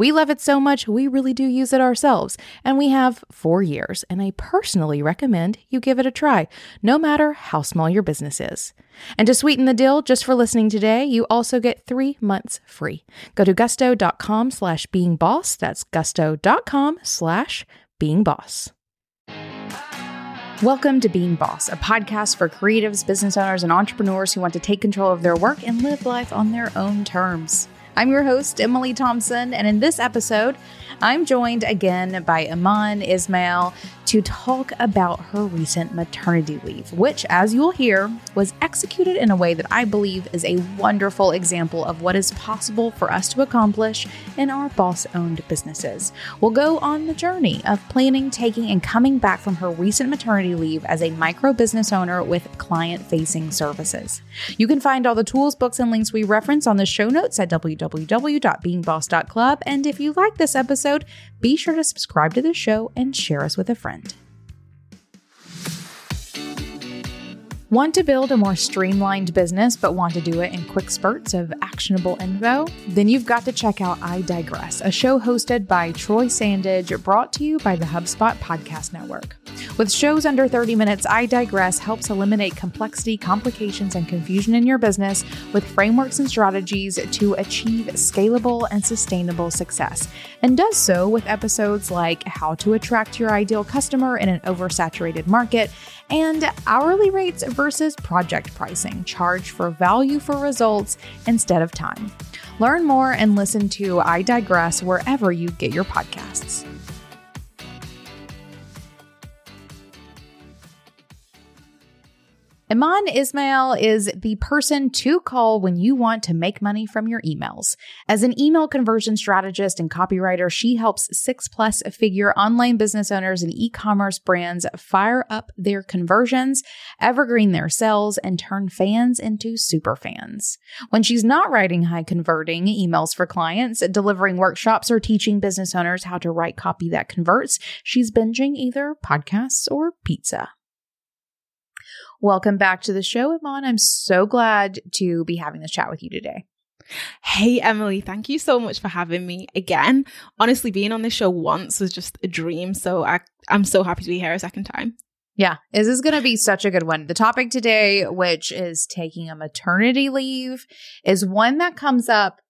We love it so much, we really do use it ourselves, and we have four years, and I personally recommend you give it a try, no matter how small your business is. And to sweeten the deal, just for listening today, you also get three months free. Go to gusto.com slash being boss. That's gusto.com slash being boss. Welcome to Being Boss, a podcast for creatives, business owners, and entrepreneurs who want to take control of their work and live life on their own terms. I'm your host, Emily Thompson, and in this episode, I'm joined again by Eman Ismail to talk about her recent maternity leave, which, as you'll hear, was executed in a way that I believe is a wonderful example of what is possible for us to accomplish in our boss owned businesses. We'll go on the journey of planning, taking, and coming back from her recent maternity leave as a micro business owner with client facing services. You can find all the tools, books, and links we reference on the show notes at www.beingboss.club. And if you like this episode, be sure to subscribe to the show and share us with a friend. Want to build a more streamlined business but want to do it in quick spurts of actionable info? Then you've got to check out I Digress, a show hosted by Troy Sandidge, brought to you by the HubSpot Podcast Network. With shows under 30 minutes, I Digress helps eliminate complexity, complications, and confusion in your business with frameworks and strategies to achieve scalable and sustainable success, and does so with episodes like how to attract your ideal customer in an oversaturated market and hourly rates versus project pricing, charge for value for results instead of time. Learn more and listen to I Digress wherever you get your podcasts. Eman Ismail is the person to call when you want to make money from your emails. As an email conversion strategist and copywriter, she helps six plus figure online business owners and e commerce brands fire up their conversions, evergreen their sales, and turn fans into super fans. When she's not writing high converting emails for clients, delivering workshops, or teaching business owners how to write copy that converts, she's binging either podcasts or pizza. Welcome back to the show, Eman. I'm so glad to be having this chat with you today. Hey, Emily, thank you so much for having me again. Honestly, being on this show once was just a dream. So I, I'm so happy to be here a second time. Yeah, this is going to be such a good one. The topic today, which is taking a maternity leave, is one that comes up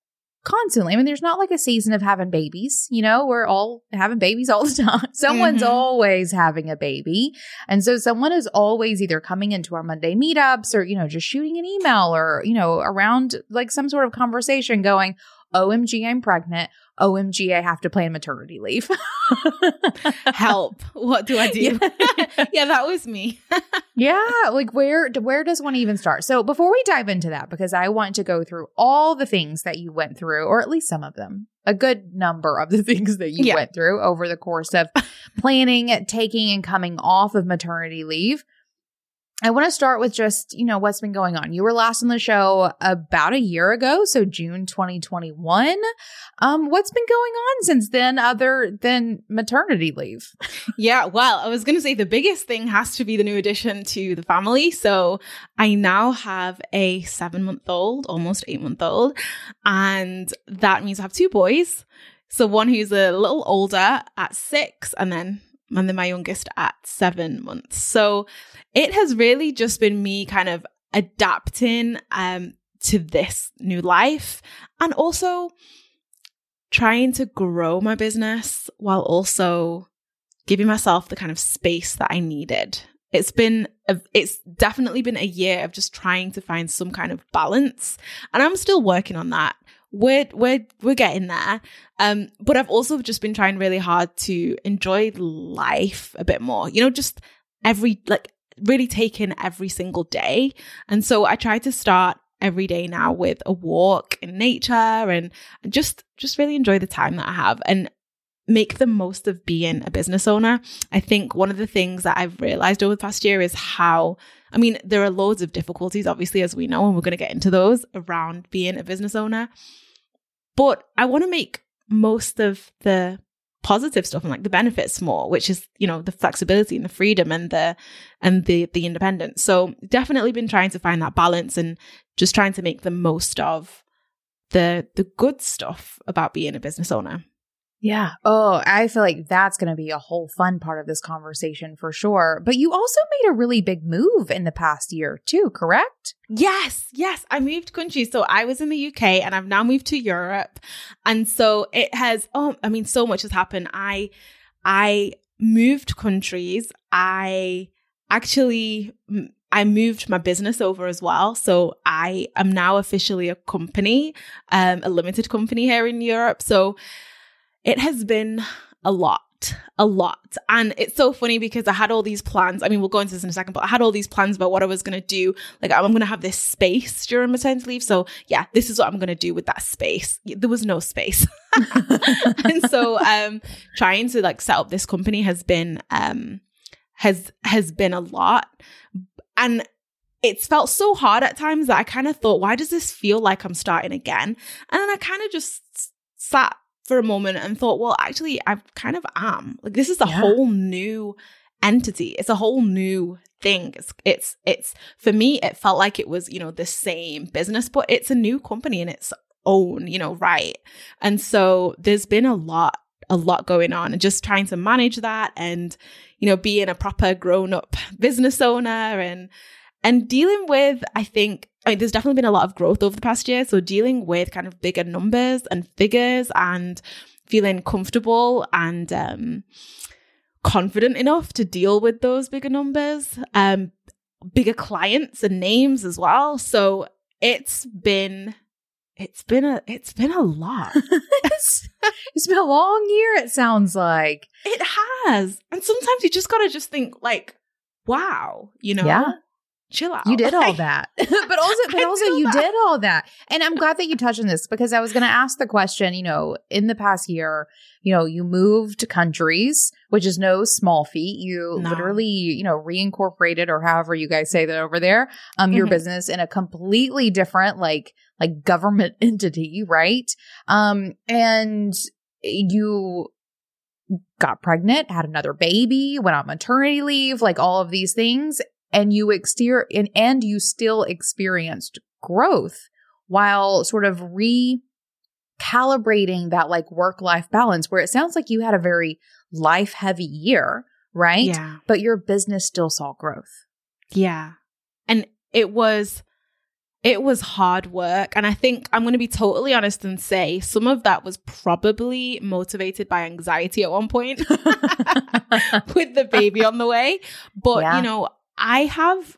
constantly. I mean, there's not like a season of having babies, you know, we're all having babies all the time. Someone's mm-hmm. always having a baby. And so someone is always either coming into our Monday meetups or, you know, just shooting an email or, you know, around like some sort of conversation going, OMG, I'm pregnant. OMG, I have to plan maternity leave. Help. What do I do? Yeah, yeah that was me. yeah. Like where, where does one even start? So before we dive into that, because I want to go through all the things that you went through, or at least some of them, a good number of the things that you yeah. went through over the course of planning, taking and coming off of maternity leave. I want to start with just, you know, what's been going on. You were last on the show about a year ago, so June 2021. Um, what's been going on since then other than maternity leave? yeah, well, I was going to say the biggest thing has to be the new addition to the family. So I now have a seven month old, almost eight month old, and that means I have two boys. So one who's a little older at six, and then and then my youngest at seven months. So it has really just been me kind of adapting um, to this new life and also trying to grow my business while also giving myself the kind of space that I needed. It's been, a, it's definitely been a year of just trying to find some kind of balance. And I'm still working on that. We're, we're, we're getting there. Um, but I've also just been trying really hard to enjoy life a bit more, you know, just every, like really taken every single day. And so I try to start every day now with a walk in nature and just just really enjoy the time that I have. And make the most of being a business owner. I think one of the things that I've realized over the past year is how, I mean, there are loads of difficulties, obviously, as we know, and we're going to get into those around being a business owner. But I want to make most of the positive stuff and like the benefits more which is you know the flexibility and the freedom and the and the the independence so definitely been trying to find that balance and just trying to make the most of the the good stuff about being a business owner yeah. Oh, I feel like that's going to be a whole fun part of this conversation for sure. But you also made a really big move in the past year too, correct? Yes, yes. I moved countries. So I was in the UK and I've now moved to Europe. And so it has, oh, I mean, so much has happened. I, I moved countries. I actually, I moved my business over as well. So I am now officially a company, um, a limited company here in Europe. So, it has been a lot, a lot. And it's so funny because I had all these plans. I mean, we'll go into this in a second, but I had all these plans about what I was going to do. Like, I'm going to have this space during maternity leave. So, yeah, this is what I'm going to do with that space. There was no space. and so, um, trying to like set up this company has been, um, has, has been a lot. And it's felt so hard at times that I kind of thought, why does this feel like I'm starting again? And then I kind of just sat for a moment and thought, well, actually, I kind of am. Like, this is a yeah. whole new entity. It's a whole new thing. It's, it's, it's, for me, it felt like it was, you know, the same business, but it's a new company in its own, you know, right. And so there's been a lot, a lot going on and just trying to manage that and, you know, being a proper grown up business owner and, and dealing with, I think, I mean, there's definitely been a lot of growth over the past year. So dealing with kind of bigger numbers and figures and feeling comfortable and um, confident enough to deal with those bigger numbers, um, bigger clients and names as well. So it's been it's been a it's been a lot. it's, it's been a long year. It sounds like it has, and sometimes you just gotta just think like, wow, you know, yeah chill out. You did all that. but also but also you that. did all that. And I'm glad that you touched on this because I was going to ask the question, you know, in the past year, you know, you moved countries, which is no small feat. You no. literally, you know, reincorporated or however you guys say that over there, um your mm-hmm. business in a completely different like like government entity, right? Um and you got pregnant, had another baby, went on maternity leave, like all of these things and you exterior and, and you still experienced growth while sort of recalibrating that like work life balance where it sounds like you had a very life heavy year, right? Yeah. But your business still saw growth. Yeah. And it was it was hard work and I think I'm going to be totally honest and say some of that was probably motivated by anxiety at one point with the baby on the way. But yeah. you know, I have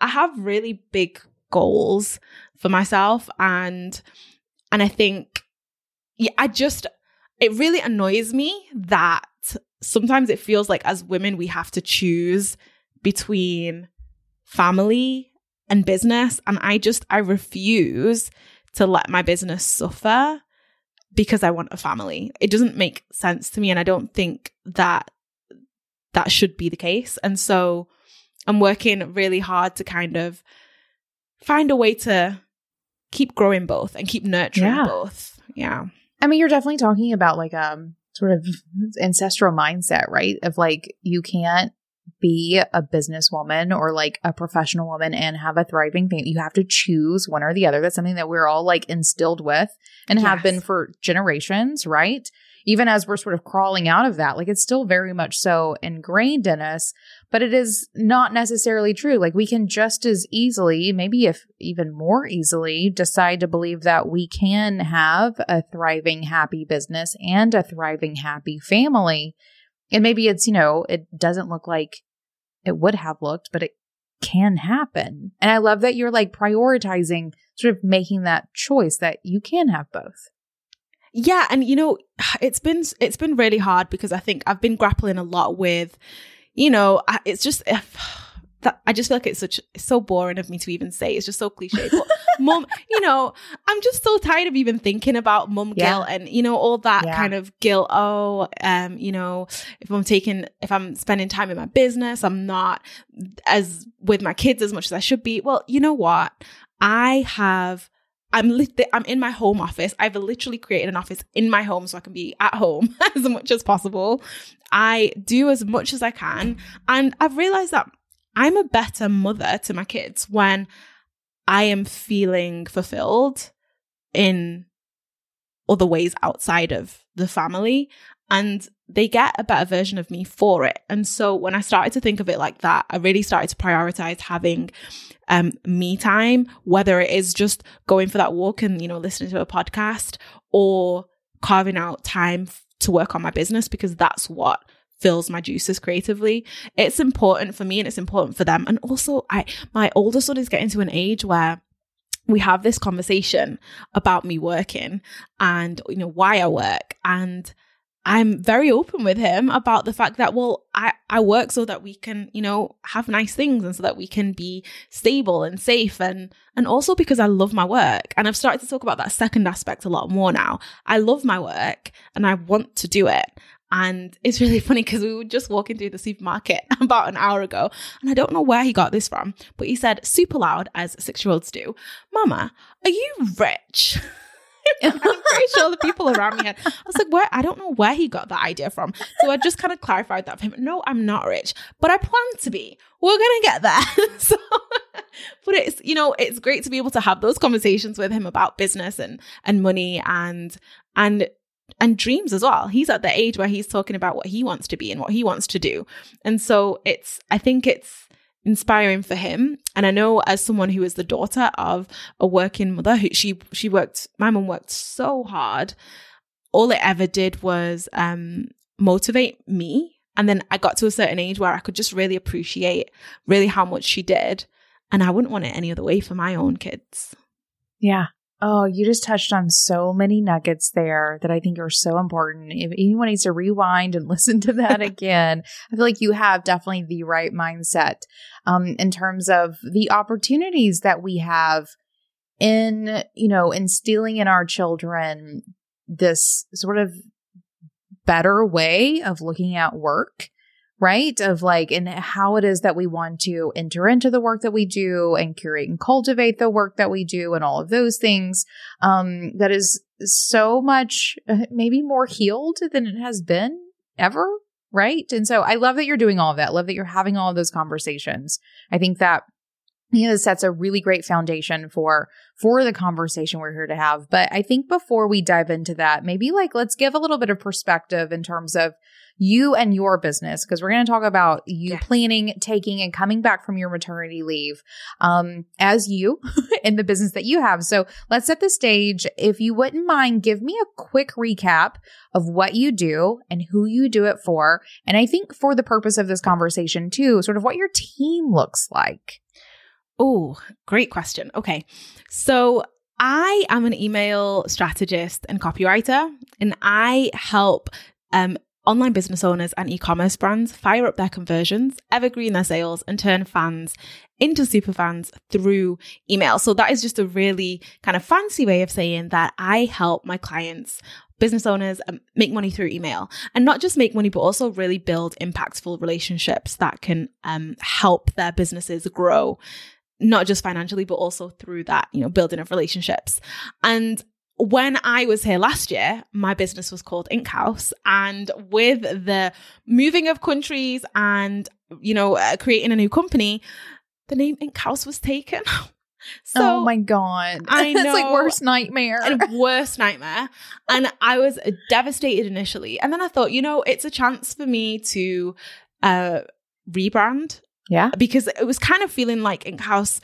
I have really big goals for myself and and I think yeah, I just it really annoys me that sometimes it feels like as women we have to choose between family and business and I just I refuse to let my business suffer because I want a family. It doesn't make sense to me and I don't think that that should be the case. And so I'm working really hard to kind of find a way to keep growing both and keep nurturing yeah. both. Yeah. I mean, you're definitely talking about like um sort of ancestral mindset, right? Of like you can't be a businesswoman or like a professional woman and have a thriving family. You have to choose one or the other. That's something that we're all like instilled with and yes. have been for generations, right? Even as we're sort of crawling out of that, like it's still very much so ingrained in us, but it is not necessarily true. Like we can just as easily, maybe if even more easily, decide to believe that we can have a thriving, happy business and a thriving, happy family. And maybe it's, you know, it doesn't look like it would have looked, but it can happen. And I love that you're like prioritizing sort of making that choice that you can have both. Yeah, and you know, it's been it's been really hard because I think I've been grappling a lot with, you know, it's just that I just feel like it's such it's so boring of me to even say. It's just so cliche. But mum, you know, I'm just so tired of even thinking about mum Yeah. guilt and you know all that Yeah. kind of guilt. Oh, um, you know, if I'm taking if I'm spending time in my business, I'm not as with my kids as much as I should be. Well, you know what? I have I'm I'm in my home office. I've literally created an office in my home so I can be at home as much as possible. I do as much as I can, and I've realized that I'm a better mother to my kids when I am feeling fulfilled in other ways outside of the family and they get a better version of me for it. And so when I started to think of it like that, I really started to prioritize having um, me time, whether it is just going for that walk and, you know, listening to a podcast or carving out time to work on my business because that's what fills my juices creatively. It's important for me and it's important for them. And also I my older son is getting to an age where we have this conversation about me working and you know why I work and I'm very open with him about the fact that well I I work so that we can you know have nice things and so that we can be stable and safe and and also because I love my work and I've started to talk about that second aspect a lot more now. I love my work and I want to do it. And it's really funny because we were just walking through the supermarket about an hour ago, and I don't know where he got this from, but he said super loud, as six year olds do, Mama, are you rich? I'm pretty sure the people around me had. I was like, where? I don't know where he got that idea from. So I just kind of clarified that for him. No, I'm not rich, but I plan to be. We're gonna get there. so, but it's you know it's great to be able to have those conversations with him about business and and money and and and dreams as well. He's at the age where he's talking about what he wants to be and what he wants to do. And so it's I think it's inspiring for him. And I know as someone who is the daughter of a working mother who she she worked my mum worked so hard. All it ever did was um motivate me. And then I got to a certain age where I could just really appreciate really how much she did. And I wouldn't want it any other way for my own kids. Yeah. Oh, you just touched on so many nuggets there that I think are so important. If anyone needs to rewind and listen to that again, I feel like you have definitely the right mindset um, in terms of the opportunities that we have in, you know, instilling in our children this sort of better way of looking at work right? Of like, and how it is that we want to enter into the work that we do and curate and cultivate the work that we do and all of those things. Um, that is so much, maybe more healed than it has been ever. Right. And so I love that you're doing all of that. Love that you're having all of those conversations. I think that you know, this sets a really great foundation for for the conversation we're here to have. But I think before we dive into that, maybe like let's give a little bit of perspective in terms of you and your business because we're going to talk about you Yes. planning, taking, and coming back from your maternity leave um, as you in the business that you have. So let's set the stage. If you wouldn't mind, give me a quick recap of what you do and who you do it for. And I think for the purpose of this conversation too, sort of what your team looks like. Oh, great question. Okay. So I am an email strategist and copywriter, and I help um, online business owners and e commerce brands fire up their conversions, evergreen their sales, and turn fans into super fans through email. So that is just a really kind of fancy way of saying that I help my clients. Business owners um, make money through email and not just make money, but also really build impactful relationships that can um, help their businesses grow not just financially, but also through that, you know, building of relationships. And when I was here last year, my business was called Ink House. And with the moving of countries and, you know, uh, creating a new company, the name Ink House was taken. so, oh my god, I it's like know. worst nightmare. worst nightmare. And I was devastated initially. And then I thought, you know, it's a chance for me to uh, rebrand yeah, because it was kind of feeling like Ink House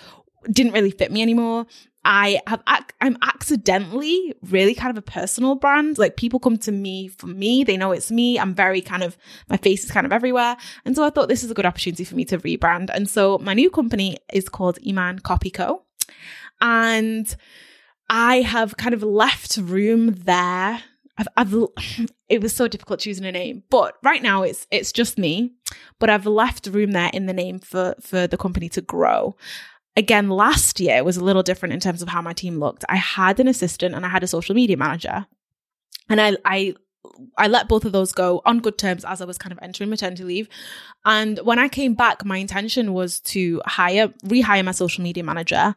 didn't really fit me anymore. I have I'm accidentally really kind of a personal brand. Like people come to me for me, they know it's me. I'm very kind of my face is kind of everywhere. And so I thought this is a good opportunity for me to rebrand. And so my new company is called Eman Copy Co. And I have kind of left room there I've, I've it was so difficult choosing a name, but right now it's it's just me. But I've left room there in the name for for the company to grow. Again, last year it was a little different in terms of how my team looked. I had an assistant and I had a social media manager, and I I I let both of those go on good terms as I was kind of entering maternity leave. And when I came back, my intention was to hire, rehire my social media manager.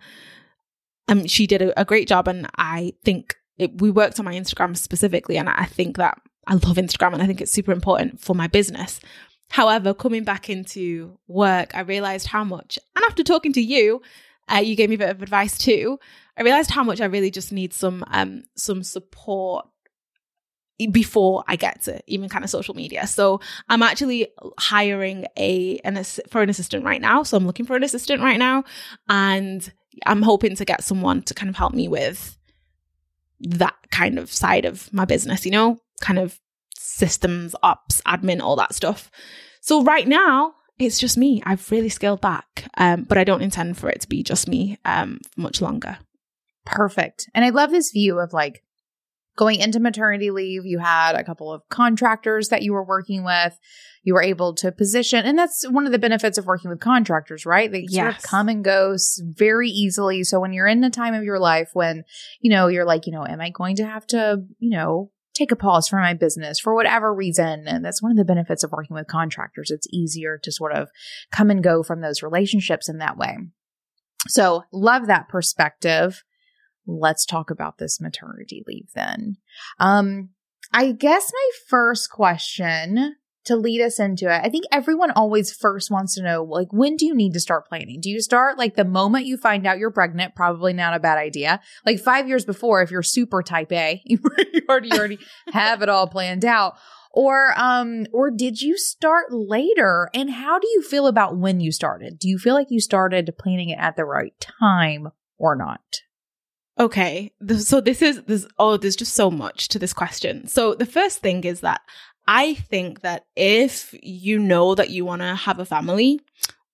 Um, she did a, a great job, and I think it, we worked on my Instagram specifically, and I think that I love Instagram, and I think it's super important for my business. However, coming back into work, I realized how much, and after talking to you, uh, you gave me a bit of advice too. I realized how much I really just need some um some support before I get to even kind of social media. So I'm actually hiring a an for an assistant right now. So I'm looking for an assistant right now, and I'm hoping to get someone to kind of help me with that kind of side of my business. You know, kind of systems, ops, admin, all that stuff. So right now it's just me. I've really scaled back, um, but I don't intend for it to be just me um, much longer. Perfect. And I love this view of like going into maternity leave, you had a couple of contractors that you were working with. You were able to position, and that's one of the benefits of working with contractors, right? They yes. sort of come and go very easily. So when you're in the time of your life when, you know, you're like, you know, am I going to have to, you know, take a pause from my business for whatever reason. And that's one of the benefits of working with contractors. It's easier to sort of come and go from those relationships in that way. So love that perspective let's talk about this maternity leave then. Um, I guess my first question to lead us into it, I think everyone always first wants to know, like, when do you need to start planning? Do you start like the moment you find out you're pregnant? Probably not a bad idea. Like five years before, if you're super type A, you already, you already have it all planned out. Or, um, or did you start later? And how do you feel about when you started? Do you feel like you started planning it at the right time or not? Okay. So this is this oh there's just so much to this question. So the first thing is that I think that if you know that you want to have a family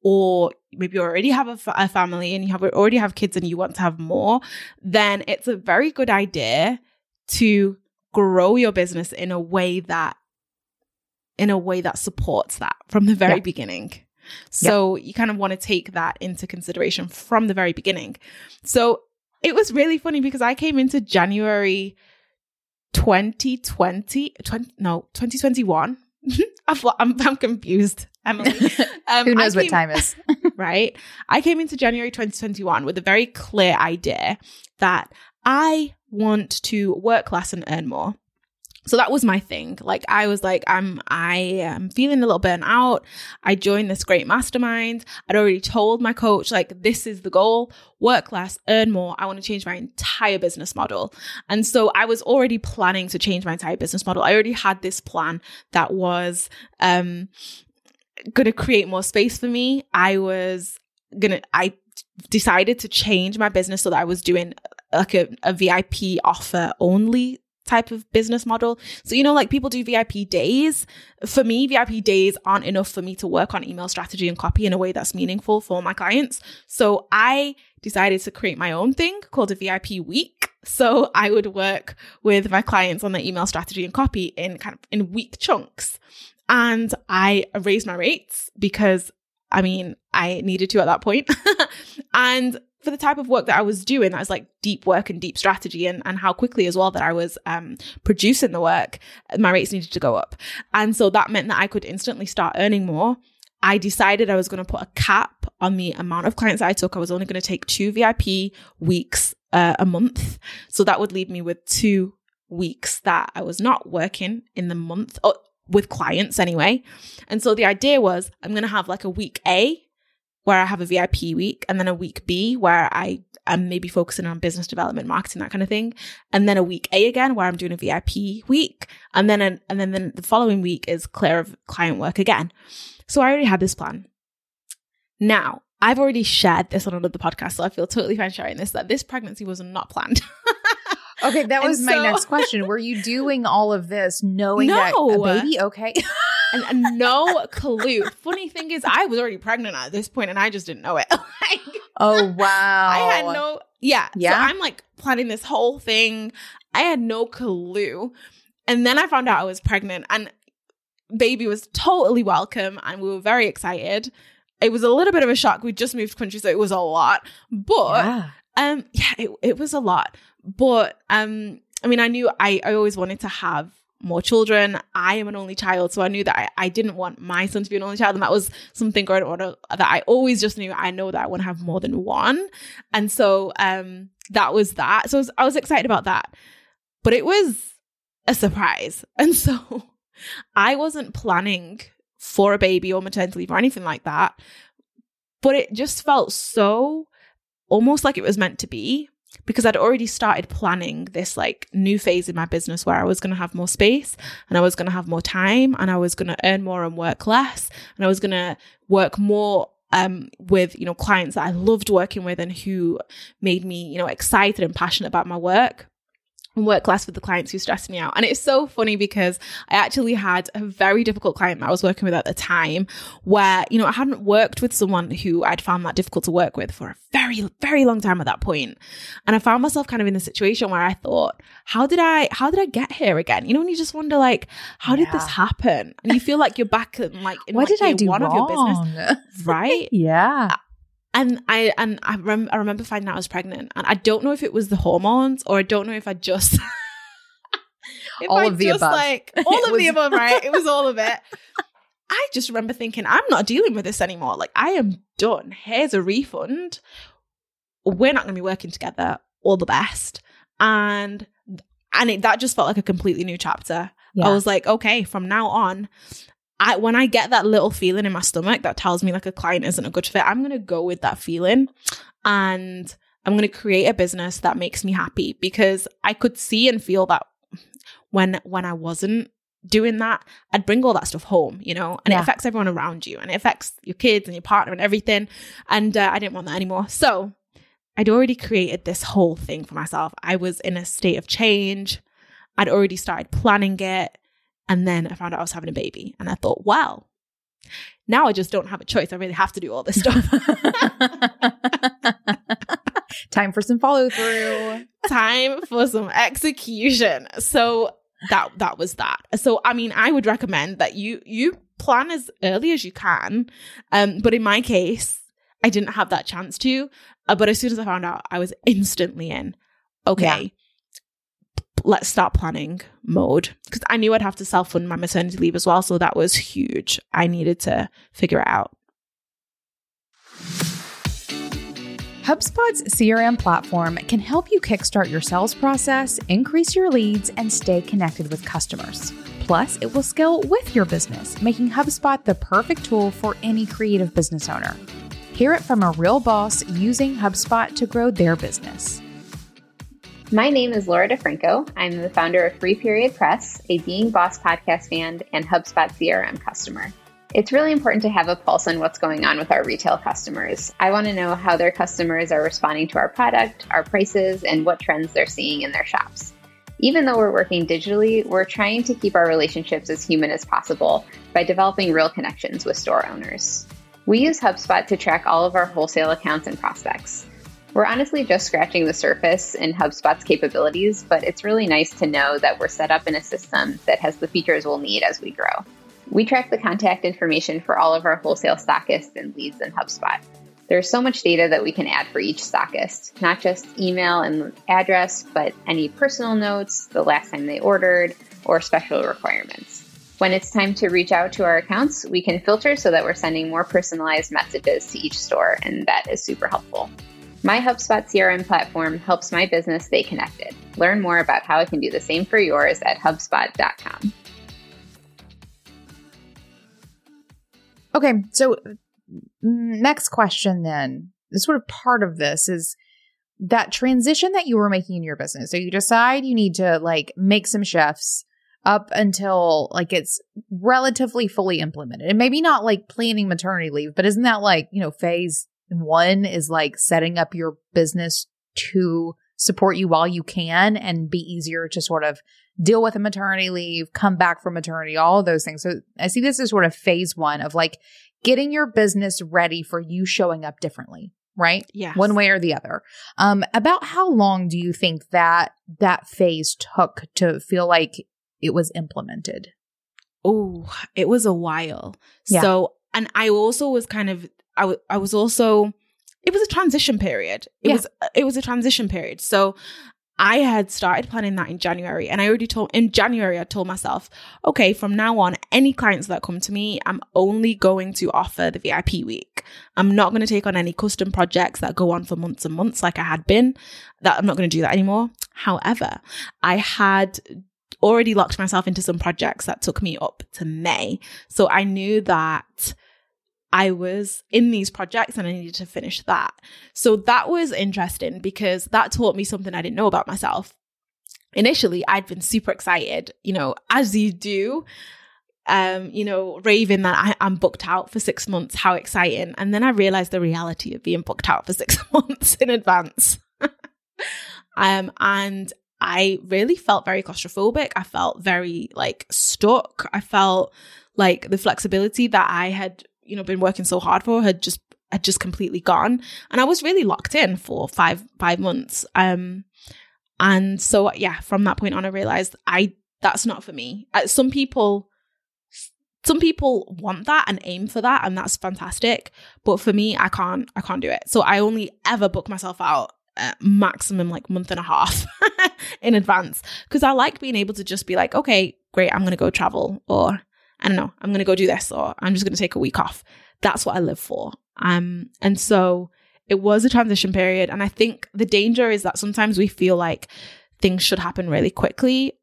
or maybe you already have a family and you have already have kids and you want to have more, then it's a very good idea to grow your business in a way that in a way that supports that from the very beginning. So you kind of want to take that into consideration from the very beginning. So it was really funny because I came into January 2020, 20, no, 2021. I'm, I'm confused, Emily. Um, Who knows came, what time is? right. I came into January 2021 with a very clear idea that I want to work less and earn more so that was my thing. Like i was like i'm i am feeling a little burnt out. I joined this great mastermind. I'd already told my coach like this is the goal. Work less earn more. I want to change my entire business model. And so i was already planning to change my entire business model. I already had this plan that was um going to create more space for me. I was gonna i decided to change my business so that i was doing like a, a vip offer only type of business model. So, you know, like people do VIP days. For me, VIP days aren't enough for me to work on email strategy and copy in a way that's meaningful for my clients. So I decided to create my own thing called a VIP week. So I would work with my clients on their email strategy and copy in kind of in week chunks. And I raised my rates because I mean, I needed to at that point. and for the type of work that I was doing, that was like deep work and deep strategy, and, and how quickly as well that I was um, producing the work, my rates needed to go up. And so that meant that I could instantly start earning more. I decided I was going to put a cap on the amount of clients I took. I was only going to take two VIP weeks uh, a month. So that would leave me with two weeks that I was not working in the month or with clients anyway. And so the idea was I'm going to have like a week A where I have a VIP week and then a week B where I am maybe focusing on business development, marketing, that kind of thing. And then a week A again where I'm doing a VIP week. And then, an, and then, then the following week is clear of client work again. So I already had this plan. Now, I've already shared this on another podcast, so I feel totally fine sharing this that this pregnancy was not planned. okay, that was my next question. Were you doing all of this knowing no. that a baby? Okay. no clue. Funny thing is, I was already pregnant at this point, and I just didn't know it. like, oh wow! I had no, yeah, yeah. So I'm like planning this whole thing. I had no clue, and then I found out I was pregnant and baby was totally welcome and we were very excited. It was a little bit of a shock. We just moved country, so it was a lot. But Yeah. um yeah, it, it was a lot. But um I mean I knew I, I always wanted to have more children. I am an only child, so I knew that I, I didn't want my son to be an only child. And that was something growing up that I always just knew I know that I want to have more than one. And so um that was that. So I was, I was excited about that. But it was a surprise. And so I wasn't planning for a baby or maternity leave or anything like that. But it just felt so almost like it was meant to be because I'd already started planning this like new phase in my business where I was going to have more space and I was going to have more time and I was going to earn more and work less and I was going to work more um with you know clients that I loved working with and who made me you know excited and passionate about my work work less with the clients who stressed me out. And it's so funny because I actually had a very difficult client that I was working with at the time where, you know, I hadn't worked with someone who I'd found that difficult to work with for a very, very long time at that point. And I found myself kind of in a situation where I thought, how did I, how did I get here again? You know, when you just wonder like, how did this happen? And you feel like you're back in like, in what like did I do one wrong? of your business, right? yeah. And I and I, rem- I remember finding out I was pregnant, and I don't know if it was the hormones or I don't know if I just All I of the above. like all of was- the above, right? It was all of it. I just remember thinking, I'm not dealing with this anymore. Like I am done. Here's a refund. We're not going to be working together. All the best, and and it, that just felt like a completely new chapter. Yeah. I was like, okay, from now on, I when I get that little feeling in my stomach that tells me like a client isn't a good fit, I'm gonna go with that feeling and I'm gonna create a business that makes me happy because I could see and feel that when when I wasn't doing that, I'd bring all that stuff home, you know, and Yeah. it affects everyone around you and it affects your kids and your partner and everything. And uh, I didn't want that anymore. So I'd already created this whole thing for myself. I was in a state of change. I'd already started planning it. And then I found out I was having a baby. And I thought, well, now I just don't have a choice. I really have to do all this stuff. Time for some follow through. Time for some execution. So that that was that. So I mean, I would recommend that you you plan as early as you can. Um, but in my case, I didn't have that chance to. Uh, but as soon as I found out, I was instantly in. Okay, let's start planning mode because I knew I'd have to self fund my maternity leave as well. So that was huge. I needed to figure it out. HubSpot's CRM platform can help you kickstart your sales process, increase your leads, and stay connected with customers. Plus, it will scale with your business, making HubSpot the perfect tool for any creative business owner. Hear it from a real boss using HubSpot to grow their business. My name is Laura DeFranco. I'm the founder of Free Period Press, a Being Boss podcast fan and HubSpot CRM customer. It's really important to have a pulse on what's going on with our retail customers. I want to know how their customers are responding to our product, our prices, and what trends they're seeing in their shops. Even though we're working digitally, we're trying to keep our relationships as human as possible by developing real connections with store owners. We use HubSpot to track all of our wholesale accounts and prospects. We're honestly just scratching the surface in HubSpot's capabilities, but it's really nice to know that we're set up in a system that has the features we'll need as we grow. We track the contact information for all of our wholesale stockists and leads in HubSpot. There's so much data that we can add for each stockist, not just email and address, but any personal notes, the last time they ordered, or special requirements. When it's time to reach out to our accounts, we can filter so that we're sending more personalized messages to each store, and that is super helpful. My HubSpot CRM platform helps my business stay connected. Learn more about how it can do the same for yours at HubSpot.com. Okay, so mm, next question then. Sort of part of this is that transition that you were making in your business. So you decide you need to like make some shifts up until like it's relatively fully implemented. And maybe not like planning maternity leave, but isn't that like, you know, phase one is like setting up your business to support you while you can and be easier to sort of deal with a maternity leave, come back from maternity, all of those things. So I see this as sort of phase one of like getting your business ready for you showing up differently, right? Yeah. One way or the other. Um, about how long do you think that that phase took to feel like it was implemented? Oh, it was a while. Yeah. So, and I also was kind of, I, w- I was also, it was a transition period. It Yeah. was, it was a transition period. So I had started planning that in January and I already told, in January, I told myself, okay, from now on, any clients that come to me, I'm only going to offer the VIP week. I'm not going to take on any custom projects that go on for months and months like I had been. That I'm not going to do that anymore. However, I had already locked myself into some projects that took me up to May. So I knew that I was in these projects and I needed to finish that. So that was interesting because that taught me something I didn't know about myself. Initially, I'd been super excited, you know, as you do, um, you know, raving that I, I'm booked out for six months. How exciting. And then I realized the reality of being booked out for six months in advance. um, and I really felt very claustrophobic. I felt very like stuck. I felt like the flexibility that I had, you know, been working so hard for had just had just completely gone. And I was really locked in for five five months. Um and so yeah, from that point on I realized I that's not for me. Uh, some people some people want that and aim for that and that's fantastic, but for me I can't I can't do it. So I only ever book myself out uh, maximum like month and a half in advance because I like being able to just be like, okay, great, I'm going to go travel or I don't know, I'm going to go do this or I'm just going to take a week off. That's what I live for. Um, and so it was a transition period. And I think the danger is that sometimes we feel like things should happen really quickly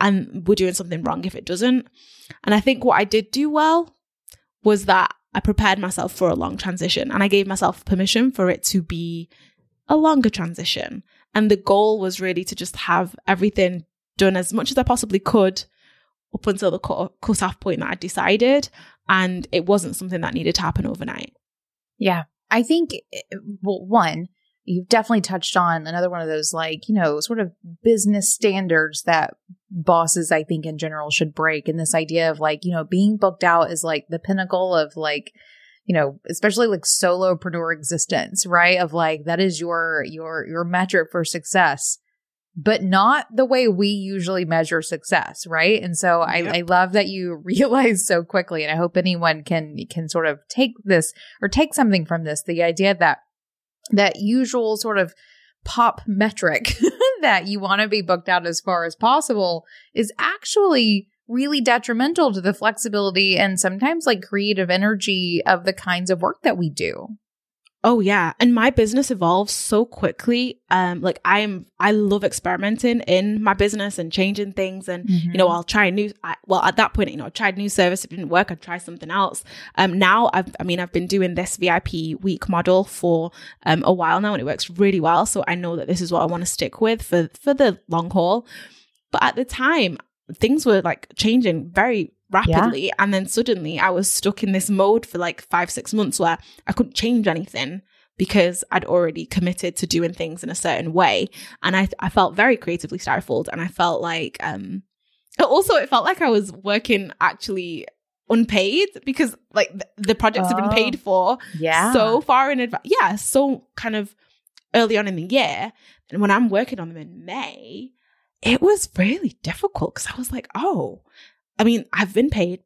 and we're doing something wrong if it doesn't. And I think what I did do well was that I prepared myself for a long transition and I gave myself permission for it to be a longer transition. And the goal was really to just have everything done as much as I possibly could up until the cut- cut-off point that I decided. And it wasn't something that needed to happen overnight. Yeah. I think, eh, well, one, you've definitely touched on another one of those, like, you know, sort of business standards that bosses, I think, in general should break. And this idea of, like, you know, being booked out is like the pinnacle of, like, you know, especially like solopreneur existence, right? Of like, that is your, your, your metric for success but not the way we usually measure success, right? And so I, Yep. I love that you realize so quickly, and I hope anyone can can sort of take this or take something from this. The idea that that usual sort of pop metric that you want to be booked out as far as possible is actually really detrimental to the flexibility and sometimes like creative energy of the kinds of work that we do. Oh yeah, and my business evolves so quickly. Um, like I am, I love experimenting in my business and changing things. And you know, I'll try a new. I, well, at that point, you know, I tried a new service. It didn't work. I'd try something else. Um, now I've, I mean, I've been doing this VIP week model for um a while now, and it works really well. So I know that this is what I want to stick with for for the long haul. But at the time, things were like changing very rapidly. And then suddenly I was stuck in this mode for like five, six months where I couldn't change anything because I'd already committed to doing things in a certain way. And I, I felt very creatively stifled. And I felt like, um, also it felt like I was working actually unpaid because like th- the projects have Oh. been paid for yeah. so far in advance. Yeah, so kind of early on in the year. And when I'm working on them in May, it was really difficult because I was like, oh, I mean, I've been paid,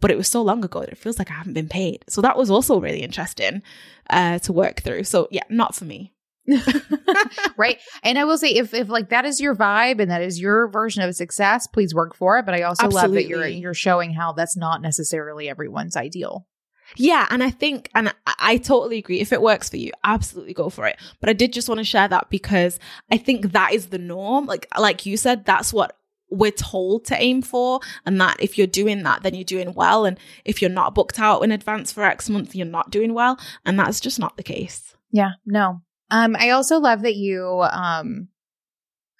but it was so long ago that it feels like I haven't been paid. So that was also really interesting uh, to work through. So yeah, not for me. right. And I will say if if like that is your vibe and that is your version of success, please work for it. But I also love that you're you're showing how that's not necessarily everyone's ideal. Yeah, and I think, and I, I totally agree. If it works for you, absolutely go for it. But I did just want to share that because I think that is the norm. Like, like you said, that's what we're told to aim for, and that if you're doing that, then you're doing well. And if you're not booked out in advance for X month, you're not doing well, and that's just not the case. Yeah, no. Um, I also love that you um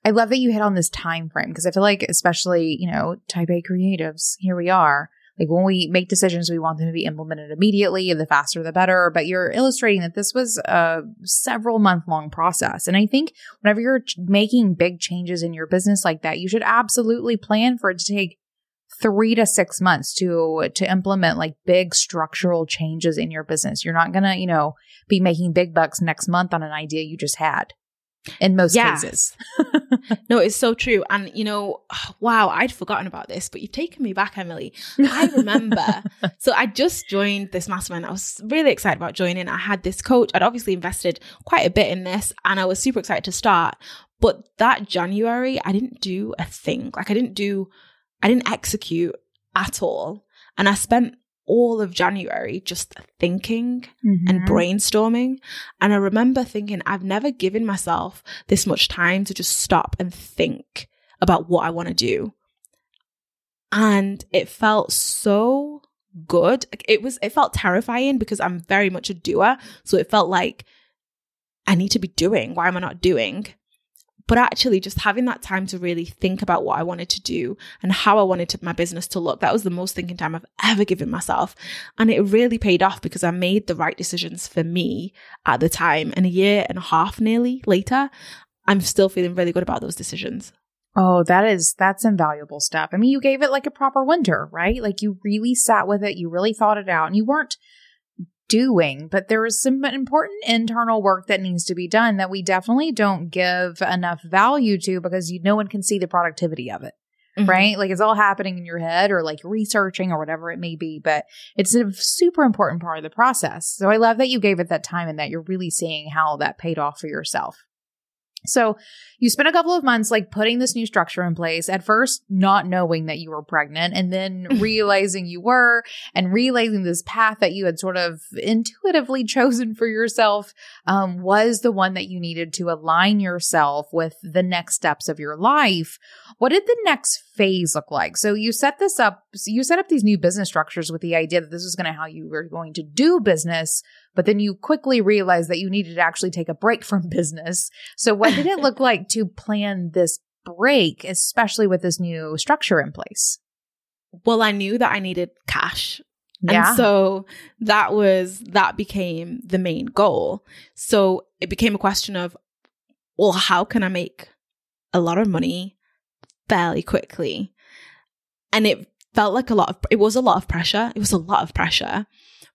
I love that you hit on this time frame because I feel like especially, you know, type A creatives, here we are. Like when we make decisions, we want them to be implemented immediately, the faster the better. But you're illustrating that this was a several month long process. And I think whenever you're making big changes in your business like that, you should absolutely plan for it to take three to six months to to implement like big structural changes in your business. You're not gonna, you know, be making big bucks next month on an idea you just had. In most Yes. cases. No, it's so true. And, you know, wow, I'd forgotten about this, but you've taken me back, Emily. I remember. so I just joined this mastermind. I was really excited about joining. I had this coach. I'd obviously invested quite a bit in this and I was super excited to start. But that January, I didn't do a thing. Like I didn't do, I didn't execute at all. And I spent all of January just thinking and Mhm. brainstorming. And I remember thinking, I've never given myself this much time to just stop and think about what I want to do. And it felt so good. It was, it felt terrifying because I'm very much a doer. So it felt like I need to be doing. Why am I not doing? But actually, just having that time to really think about what I wanted to do and how I wanted to, my business to look, that was the most thinking time I've ever given myself. And it really paid off because I made the right decisions for me at the time. And a year and a half nearly later, I'm still feeling really good about those decisions. Oh, that is that's invaluable stuff. I mean, you gave it like a proper winter, right? Like you really sat with it, you really thought it out, and you weren't doing, but there is some important internal work that needs to be done that we definitely don't give enough value to because you, no one can see the productivity of it. Mhm. right? Like it's all happening in your head or like researching or whatever it may be, but it's a super important part of the process. So I love that you gave it that time and that you're really seeing how that paid off for yourself. So you spent a couple of months like putting this new structure in place at first, not knowing that you were pregnant and then realizing you were and realizing this path that you had sort of intuitively chosen for yourself um, was the one that you needed to align yourself with the next steps of your life. What did the next phase look like? So you set this up, you set up these new business structures with the idea that this was going to how you were going to do business, but then you quickly realized that you needed to actually take a break from business. So what did it look like to plan this break, especially with this new structure in place? Well, I knew that I needed cash. Yeah. And so that was, that became the main goal. So it became a question of, well, how can I make a lot of money fairly quickly? And it felt like a lot of, it was a lot of pressure. It was a lot of pressure.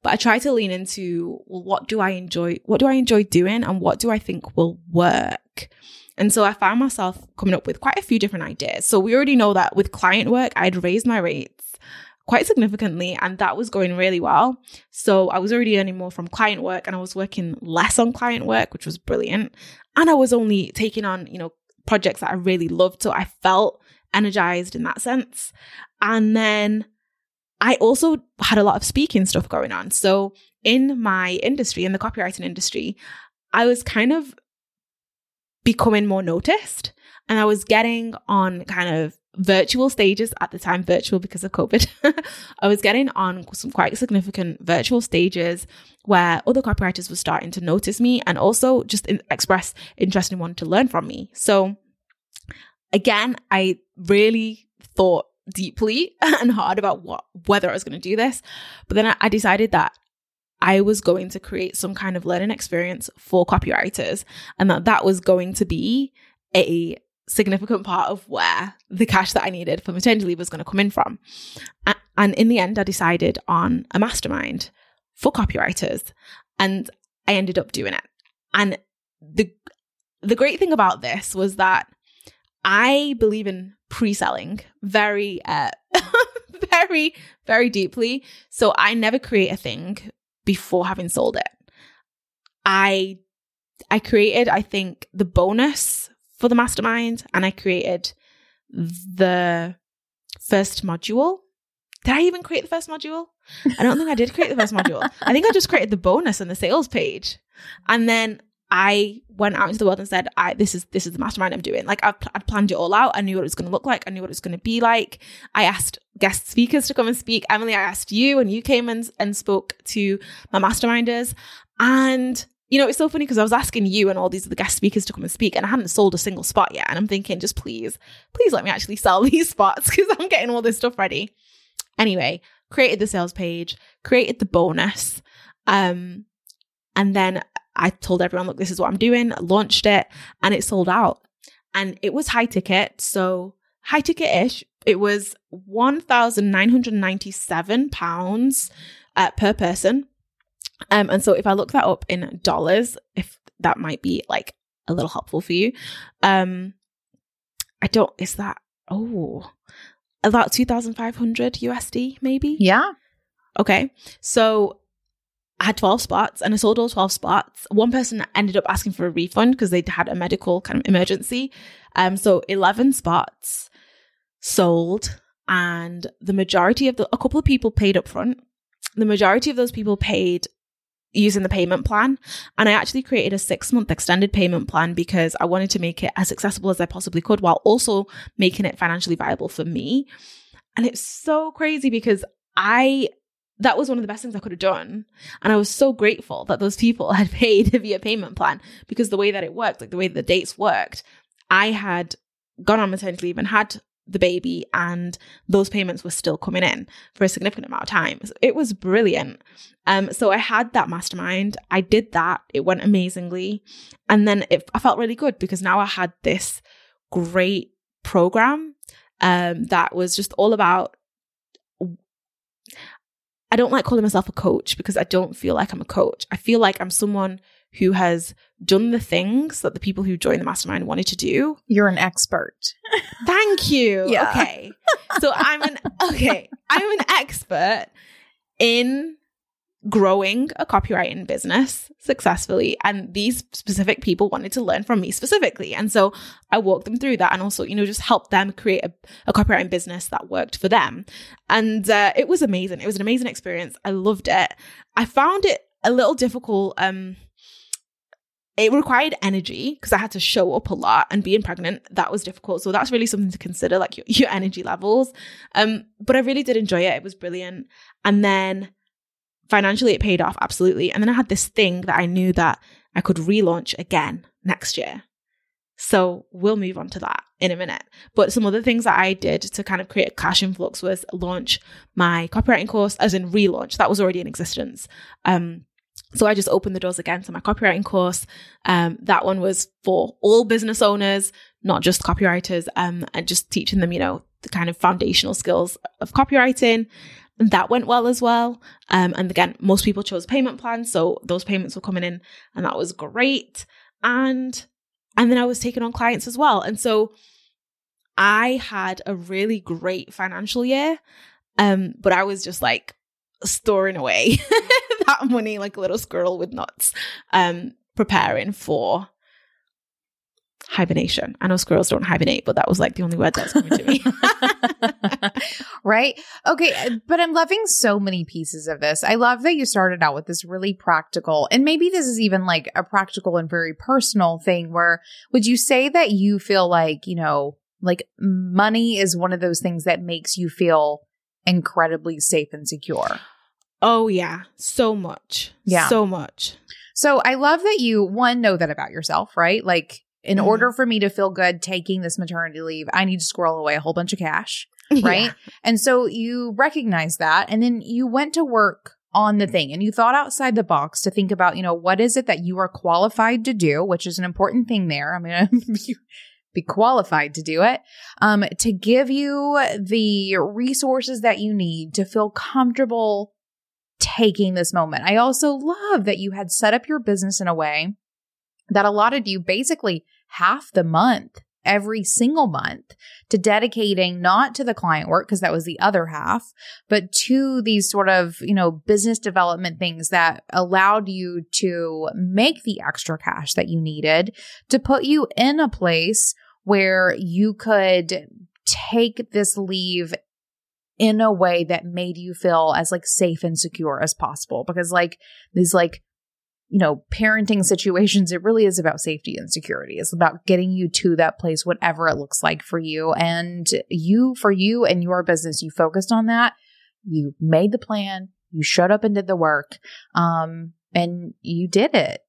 But I try to lean into, well, what do I enjoy? What do I enjoy doing? And what do I think will work? And so I found myself coming up with quite a few different ideas. So we already know that with client work, I'd raised my rates quite significantly and that was going really well. So I was already earning more from client work and I was working less on client work, which was brilliant. And I was only taking on, you know, projects that I really loved. So I felt energized in that sense. And then I also had a lot of speaking stuff going on. So in my industry, in the copywriting industry, I was kind of becoming more noticed and I was getting on kind of virtual stages at the time, virtual because of COVID. I was getting on some quite significant virtual stages where other copywriters were starting to notice me and also just in- express interest in wanting to learn from me. So again, I really thought deeply and hard about what whether I was going to do this, but then I, I decided that I was going to create some kind of learning experience for copywriters and that that was going to be a significant part of where the cash that I needed for maternity leave was going to come in from. And in the end, I decided on a mastermind for copywriters and I ended up doing it. And the the great thing about this was that I believe in pre-selling very uh very very deeply. So I never create a thing before having sold it. I I created I think the bonus for the mastermind and I created the first module. Did I even create the first module? I don't think I did create the first module. I think I just created the bonus and the sales page. And then I went out into the world and said, I this is this is the mastermind I'm doing. Like I've, I'd planned it all out. I knew what it was going to look like. I knew what it was going to be like. I asked guest speakers to come and speak. Emily, I asked you, and you came and and spoke to my masterminders. And you know, it's so funny because I was asking you and all these other guest speakers to come and speak, and I hadn't sold a single spot yet. And I'm thinking, just please, please let me actually sell these spots because I'm getting all this stuff ready. Anyway, created the sales page, created the bonus, um, and then I told everyone, look, this is what I'm doing, launched it, and it sold out. And it was high ticket. So high ticket ish. It was £1,997 uh, per person. Um, and so if I look that up in dollars, if that might be like a little helpful for you. Um, I don't, is that, oh, about 2,500 USD maybe? Yeah. Okay. So I had 12 spots and I sold all 12 spots. One person ended up asking for a refund because they'd had a medical kind of emergency. Um, so 11 spots sold and the majority of the, a couple of people paid up front. The majority of those people paid using the payment plan. And I actually created a six month extended payment plan because I wanted to make it as accessible as I possibly could while also making it financially viable for me. And it's so crazy because I, that was one of the best things I could have done. And I was so grateful that those people had paid via payment plan because the way that it worked, like the way the dates worked, I had gone on maternity leave and had the baby and those payments were still coming in for a significant amount of time. So it was brilliant. Um, so I had that mastermind. I did that. It went amazingly. And then it, I felt really good because now I had this great program um, that was just all about I don't like calling myself a coach because I don't feel like I'm a coach. I feel like I'm someone who has done the things that the people who joined the mastermind wanted to do. You're an expert. Thank you. Yeah. Okay. So I'm an okay, I'm an expert in growing a copywriting business successfully and these specific people wanted to learn from me specifically and so i walked them through that and also you know just help them create a, a copywriting business that worked for them and uh, it was amazing it was an amazing experience i loved it i found it a little difficult um it required energy because I had to show up a lot and being pregnant, that was difficult. So that's really something to consider, like your, your energy levels. Um, but I really did enjoy it. It was brilliant. And then financially it paid off, absolutely. And then I had this thing that I knew that I could relaunch again next year. So we'll move on to that in a minute. But some other things that I did to kind of create a cash influx was launch my copywriting course, as in relaunch. That was already in existence. Um, so I just opened the doors again to my copywriting course. Um, that one was for all business owners, not just copywriters, um, and just teaching them, you know, the kind of foundational skills of copywriting. That went well as well. Um, and again, most people chose payment plans, so those payments were coming in, and that was great. And and then I was taking on clients as well. And so I had a really great financial year. Um, but I was just like storing away that money like a little squirrel with nuts, um, preparing for hibernation. I know squirrels don't hibernate, but that was like the only word that's coming to me. right? Okay, but I'm loving so many pieces of this. I love that you started out with this really practical, and maybe this is even like a practical and very personal thing where would you say that you feel like, you know, like money is one of those things that makes you feel incredibly safe and secure? Oh, yeah. So much. Yeah. So much. So I love that you, one, know that about yourself, right? Like, in Mhm. order for me to feel good taking this maternity leave, I need to squirrel away a whole bunch of cash, right? Yeah. And so you recognize that. And then you went to work on the thing and you thought outside the box to think about, you know, what is it that you are qualified to do, which is an important thing there. I'm going to be qualified to do it, um, to give you the resources that you need to feel comfortable taking this moment. I also love that you had set up your business in a way that allotted you basically half the month every single month to dedicating not to the client work because that was the other half but to these sort of you know business development things that allowed you to make the extra cash that you needed to put you in a place where you could take this leave in a way that made you feel as like safe and secure as possible. Because like these like you know parenting situations it really is about safety and security. It's about getting you to that place whatever it looks like for you. And you for you and your business you focused on that. You made the plan. You showed up and did the work um and you did it.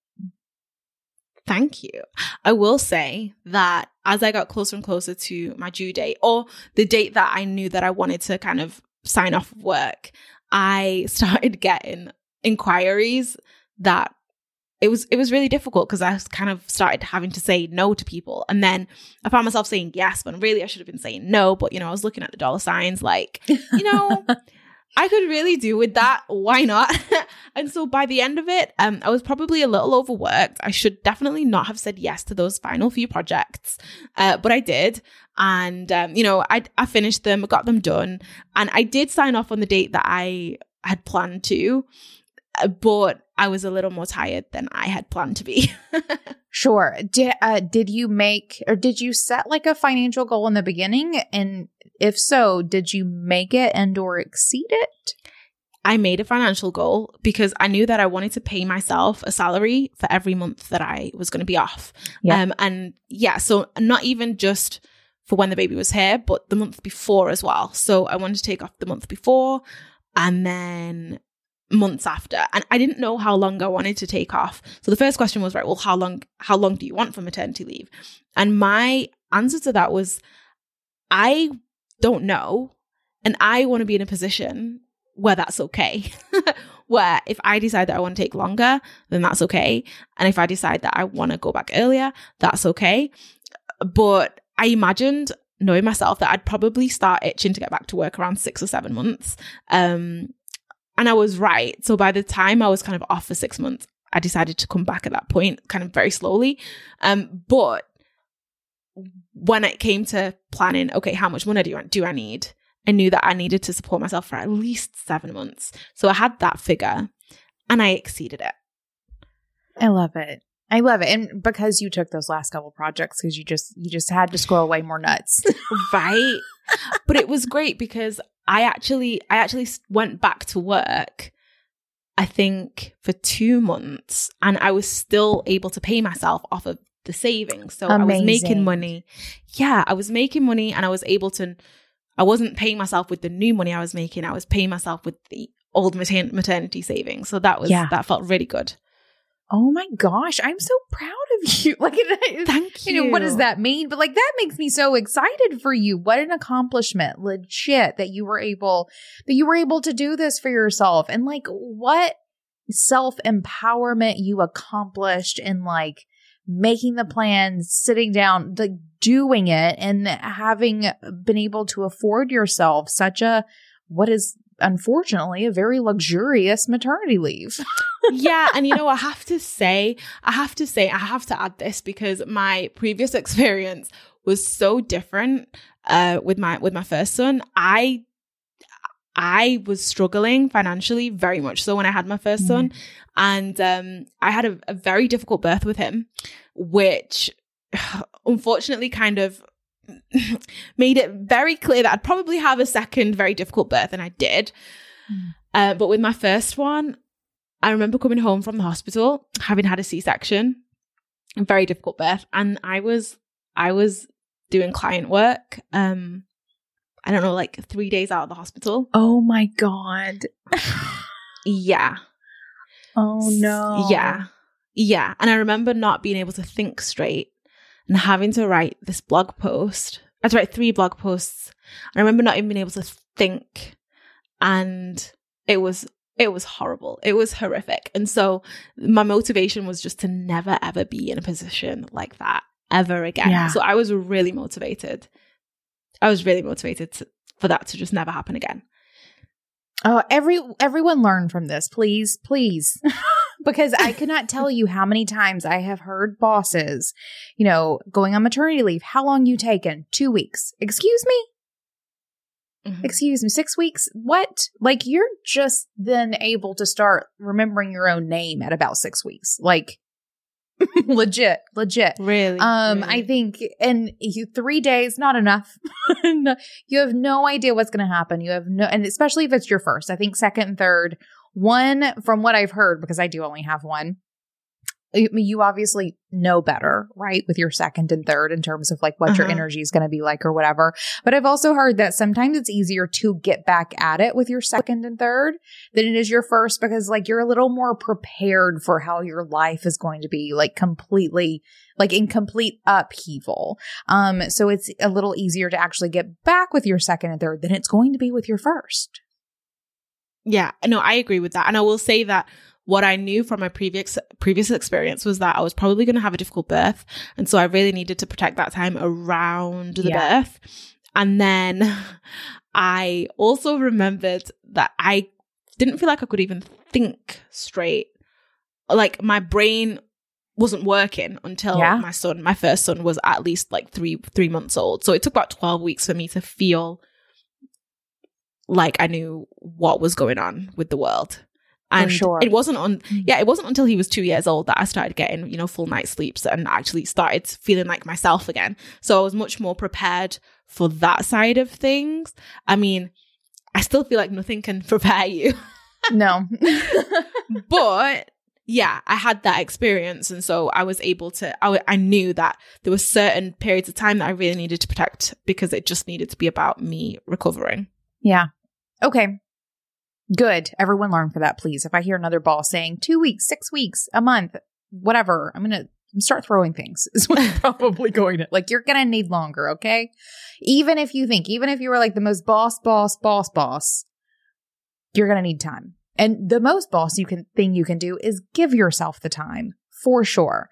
Thank you. I will say that as I got closer and closer to my due date or the date that I knew that I wanted to kind of sign off work, I started getting inquiries that it was it was really difficult because I kind of started having to say no to people, and then I found myself saying yes, but really I should have been saying no. But you know, I was looking at the dollar signs, like you know, I could really do with that. Why not? and so by the end of it, um, I was probably a little overworked. I should definitely not have said yes to those final few projects, uh, but I did. And um, you know, I I finished them, got them done, and I did sign off on the date that I had planned to, uh, but I was a little more tired than I had planned to be. sure. Did uh, did you make or did you set like a financial goal in the beginning? And if so, did you make it and or exceed it? I made a financial goal because I knew that I wanted to pay myself a salary for every month that I was going to be off. Yeah. Um, and yeah, so not even just for when the baby was here, but the month before as well. So I wanted to take off the month before and then months after and i didn't know how long i wanted to take off. So the first question was right well how long how long do you want for maternity leave? And my answer to that was i don't know and i want to be in a position where that's okay. Where if i decide that i want to take longer then that's okay. And if i decide that i want to go back earlier that's okay. But i imagined knowing myself that I'd probably start itching to get back to work around six or seven months. Um, and I was right. So by the time I was kind of off for six months, I decided to come back at that point, kind of very slowly. Um, but when it came to planning, okay, how much money do you do I need? I knew that I needed to support myself for at least seven months. So I had that figure and I exceeded it. I love it. I love it. And because you took those last couple projects because you just you just had to squirrel away more nuts. right. But it was great because I actually I actually went back to work I think for 2 months and I was still able to pay myself off of the savings. So Amazing. I was making money. Yeah, I was making money and I was able to I wasn't paying myself with the new money I was making. I was paying myself with the old maternity savings. So that was yeah. that felt really good. Oh my gosh, I'm so proud of you. Like, thank you. you know, what does that mean? But like, that makes me so excited for you. What an accomplishment, legit, that you were able, that you were able to do this for yourself. And like, what self empowerment you accomplished in like making the plan, sitting down, like doing it and having been able to afford yourself such a, what is unfortunately, a very luxurious maternity leave. yeah. And you know, I have to say, I have to say, I have to add this because my previous experience was so different uh, with my with my first son. I I was struggling financially very much so when I had my 1st mm son. And um, I had a, a very difficult birth with him, which unfortunately kind of made it very clear that I'd probably have a second very difficult birth, and I did. Mm. Uh, but with my first one, I remember coming home from the hospital having had a C-section, a very difficult birth, and I was I was doing client work. Um, I don't know, like three days out of the hospital. Oh my god. yeah. Oh no. Yeah. Yeah. And I remember not being able to think straight and having to write this blog post. I had to write three blog posts. I remember not even being able to think. And it was it was horrible. It was horrific. And so my motivation was just to never ever be in a position like that ever again. Yeah. So I was really motivated. I was really motivated to, for that to just never happen again. Oh, every everyone learn from this, please, please. because I could not tell you how many times I have heard bosses, you know, going on maternity leave. How long you taken? Two weeks. Excuse me? Mm-hmm. Excuse me, six weeks? What? Like you're just then able to start remembering your own name at about six weeks. Like legit, legit. Really? Um, really? I think, and you, three days, not enough. no, you have no idea what's going to happen. You have no, and especially if it's your first, I think second and third one, from what I've heard, because I do only have one, you obviously know better, right? With your second and third in terms of like what uh-huh. your energy is going to be like or whatever. But I've also heard that sometimes it's easier to get back at it with your second and third than it is your first because like you're a little more prepared for how your life is going to be like completely like in complete upheaval. Um so it's a little easier to actually get back with your second and third than it's going to be with your first. Yeah, no, I agree with that. And I will say that what I knew from my previous previous experience was that I was probably going to have a difficult birth, and so I really needed to protect that time around the yeah. birth. And then I also remembered that I didn't feel like I could even think straight. Like my brain wasn't working until Yeah. my son, my first son was at least like three, three months old. So it took about 12 weeks for me to feel like I knew what was going on with the world. And sure. it wasn't on, Mm. yeah, it wasn't until he was two years old that I started getting, you know, full night sleeps and actually started feeling like myself again. So I was much more prepared for that side of things. I mean, I still feel like nothing can prepare you, No. but yeah, I had that experience. And so I was able to, I, I knew that there were certain periods of time that I really needed to protect because it just needed to be about me recovering. Yeah. Okay. Good. Everyone learn for that, please. If I hear another boss saying two weeks, six weeks, a month, whatever, I'm going to start throwing things is what I'm probably going to like. You're going to need longer. Okay. Even if you think, even if you were like the most boss, boss, boss, boss, you're going to need time. And the most boss you can thing you can do is give yourself the time for sure.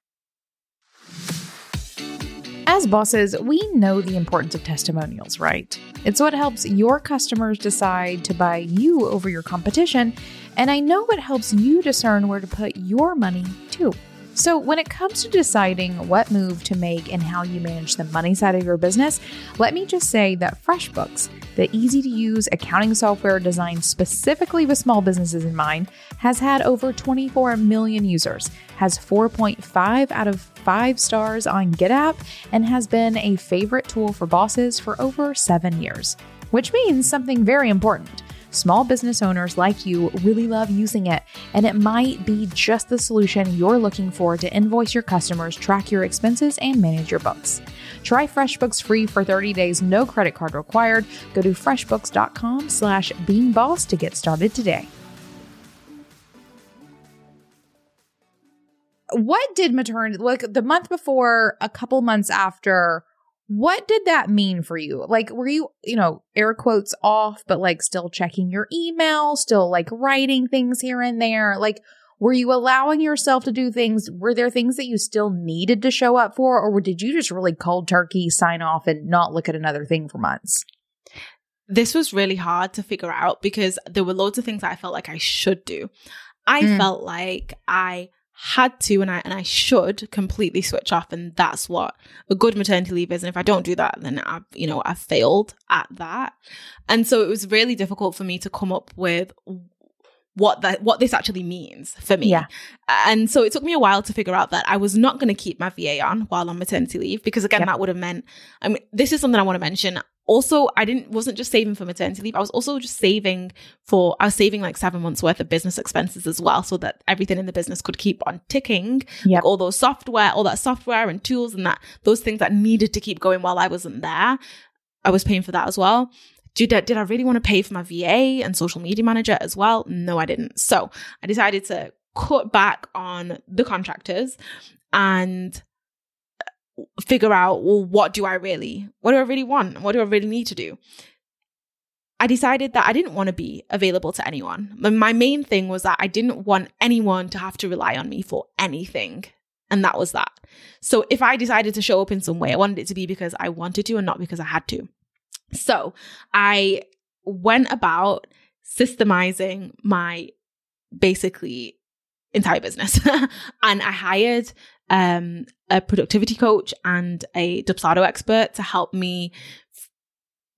As bosses, we know the importance of testimonials, right? It's what helps your customers decide to buy you over your competition, and I know it helps you discern where to put your money too. So, when it comes to deciding what move to make and how you manage the money side of your business, let me just say that FreshBooks, the easy to use accounting software designed specifically with small businesses in mind, has had over 24 million users, has 4.5 out of 5 stars on GetApp, and has been a favorite tool for bosses for over seven years. Which means something very important. Small business owners like you really love using it, and it might be just the solution you're looking for to invoice your customers, track your expenses, and manage your books. Try FreshBooks free for 30 days, no credit card required. Go to freshbooks.com slash beingboss to get started today. What did maternity, like the month before, a couple months after, what did that mean for you? Like, were you, you know, air quotes off, but like still checking your email, still like writing things here and there? Like, were you allowing yourself to do things? Were there things that you still needed to show up for, or did you just really cold turkey sign off and not look at another thing for months? This was really hard to figure out because there were loads of things I felt like I should do. I Mm. felt like I had to and I and I should completely switch off and that's what a good maternity leave is and if I don't do that then I've you know I've failed at that and so it was really difficult for me to come up with what that what this actually means for me Yeah. and so it took me a while to figure out that I was not going to keep my VA on while on maternity leave because again Yep. that would have meant I mean this is something I want to mention also I didn't wasn't just saving for maternity leave I was also just saving for I was saving like 7 months worth of business expenses as well so that everything in the business could keep on ticking Yep. like all those software all that software and tools and that those things that needed to keep going while I wasn't there I was paying for that as well did did I really want to pay for my VA and social media manager as well? No, I didn't. So I decided to cut back on the contractors and figure out, well, what do I really, what do I really want? What do I really need to do? I decided that I didn't want to be available to anyone. My- main thing was that I didn't want anyone to have to rely on me for anything. And that was that. So if I decided to show up in some way, I wanted it to be because I wanted to and not because I had to. So I went about systemizing my basically entire business. and I hired um, a productivity coach and a Dubsado expert to help me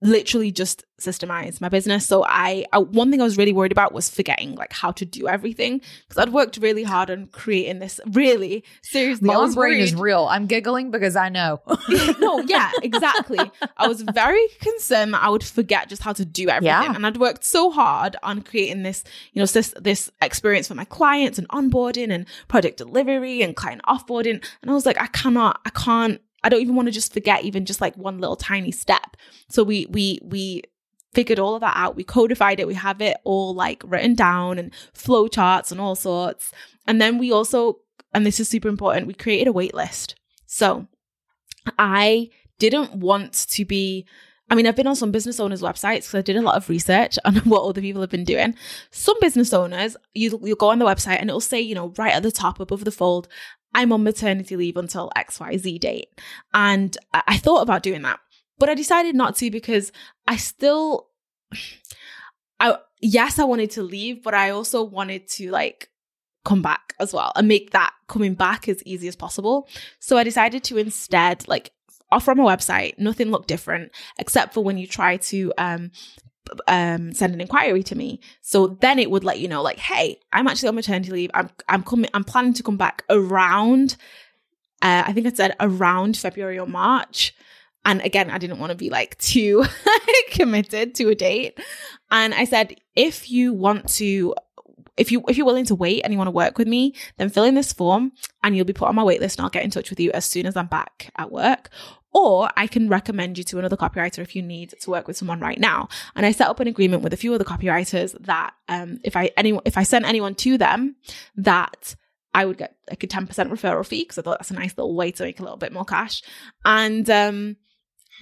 literally just systemize my business. So I, I one thing I was really worried about was forgetting like how to do everything because I'd worked really hard on creating this. Really, seriously, was brain is real. I'm giggling because I know. no, yeah, exactly. I was very concerned that I would forget just how to do everything, Yeah. and I'd worked so hard on creating this, you know, this this experience for my clients and onboarding and project delivery and client offboarding, and I was like, I cannot, I can't, I don't even want to just forget even just like one little tiny step. So we we we figured all of that out. We codified it. We have it all like written down and flow charts and all sorts. And then we also, and this is super important, we created a wait list. So I didn't want to be. I mean, I've been on some business owners' websites because I did a lot of research on what other people have been doing. Some business owners, you you go on the website and it'll say, you know, right at the top above the fold, I'm on maternity leave until XYZ date. And I, thought about doing that, but I decided not to because I still I yes, I wanted to leave, but I also wanted to like come back as well and make that coming back as easy as possible. So I decided to instead like offer on my website, nothing looked different except for when you try to um um send an inquiry to me. So then it would let you know like, hey, I'm actually on maternity leave. I'm I'm coming I'm planning to come back around uh, I think I said around February or March. And again, I didn't want to be like too committed to a date. And I said, if you want to, if you if you're willing to wait and you want to work with me, then fill in this form and you'll be put on my wait list and I'll get in touch with you as soon as I'm back at work. Or I can recommend you to another copywriter if you need to work with someone right now. And I set up an agreement with a few other copywriters that um, if I anyone if I send anyone to them, that I would get like a 10% referral fee because I thought that's a nice little way to make a little bit more cash. And um,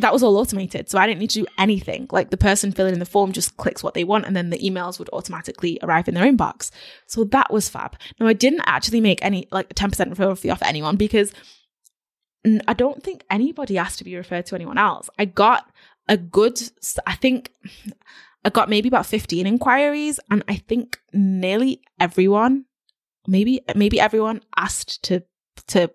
that was all automated. So I didn't need to do anything. Like the person filling in the form just clicks what they want and then the emails would automatically arrive in their inbox. So that was fab. Now I didn't actually make any like a 10% referral fee off anyone because I don't think anybody asked to be referred to anyone else. I got a good, I think I got maybe about 15 inquiries and I think nearly everyone maybe maybe everyone asked to to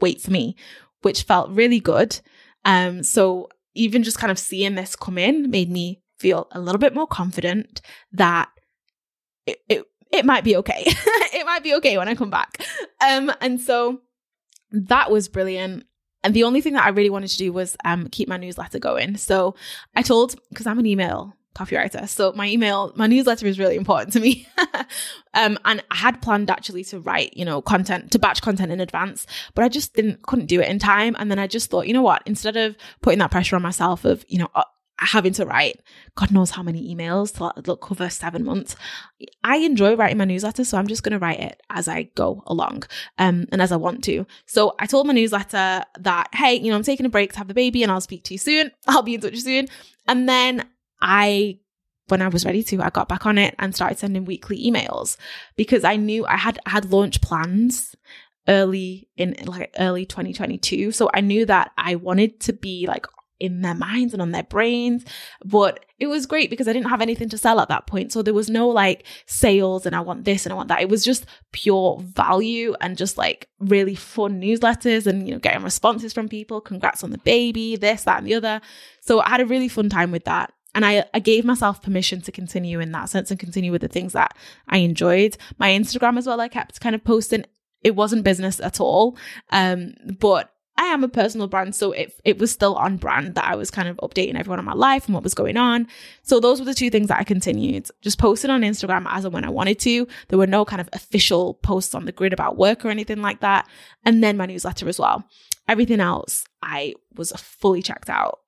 wait for me, which felt really good. Um, so even just kind of seeing this come in made me feel a little bit more confident that it it, it might be okay. it might be okay when I come back. Um, and so that was brilliant. And the only thing that I really wanted to do was um, keep my newsletter going. So I told, because I'm an email copywriter. So my email, my newsletter is really important to me. um, and I had planned actually to write, you know, content, to batch content in advance, but I just didn't, couldn't do it in time. And then I just thought, you know what, instead of putting that pressure on myself of, you know, uh, having to write God knows how many emails to look cover seven months. I enjoy writing my newsletter, so I'm just going to write it as I go along um, and as I want to. So I told my newsletter that, hey, you know, I'm taking a break to have the baby and I'll speak to you soon. I'll be in touch soon. And then I when I was ready to, I got back on it and started sending weekly emails because I knew I had had launch plans early in like early 2022. So I knew that I wanted to be like in their minds and on their brains. But it was great because I didn't have anything to sell at that point. So there was no like sales and I want this and I want that. It was just pure value and just like really fun newsletters and, you know, getting responses from people. Congrats on the baby, this, that, and the other. So I had a really fun time with that. And I, I gave myself permission to continue in that sense and continue with the things that I enjoyed. My Instagram as well, I kept kind of posting. It wasn't business at all. Um, but I am a personal brand, so it it was still on brand that I was kind of updating everyone on my life and what was going on. So those were the two things that I continued. Just posting on Instagram as and when I wanted to. There were no kind of official posts on the grid about work or anything like that. And then my newsletter as well. Everything else, I was fully checked out.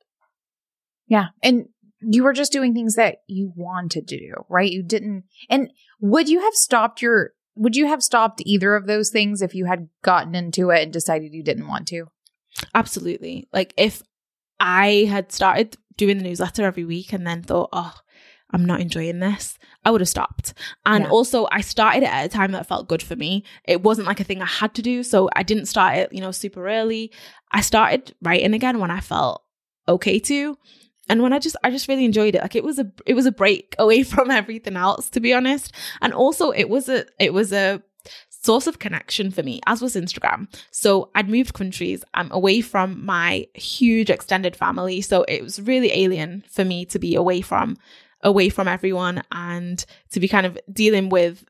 Yeah. And you were just doing things that you wanted to do, right? You didn't. And would you have stopped your, would you have stopped either of those things if you had gotten into it and decided you didn't want to? Absolutely. Like if I had started doing the newsletter every week and then thought, oh, I'm not enjoying this, I would have stopped. And yeah. also, I started it at a time that felt good for me. It wasn't like a thing I had to do. So I didn't start it, you know, super early. I started writing again when I felt okay to and when I just I just really enjoyed it. Like it was a it was a break away from everything else, to be honest. And also it was a it was a source of connection for me, as was Instagram. So I'd moved countries. I'm away from my huge extended family. So it was really alien for me to be away from away from everyone and to be kind of dealing with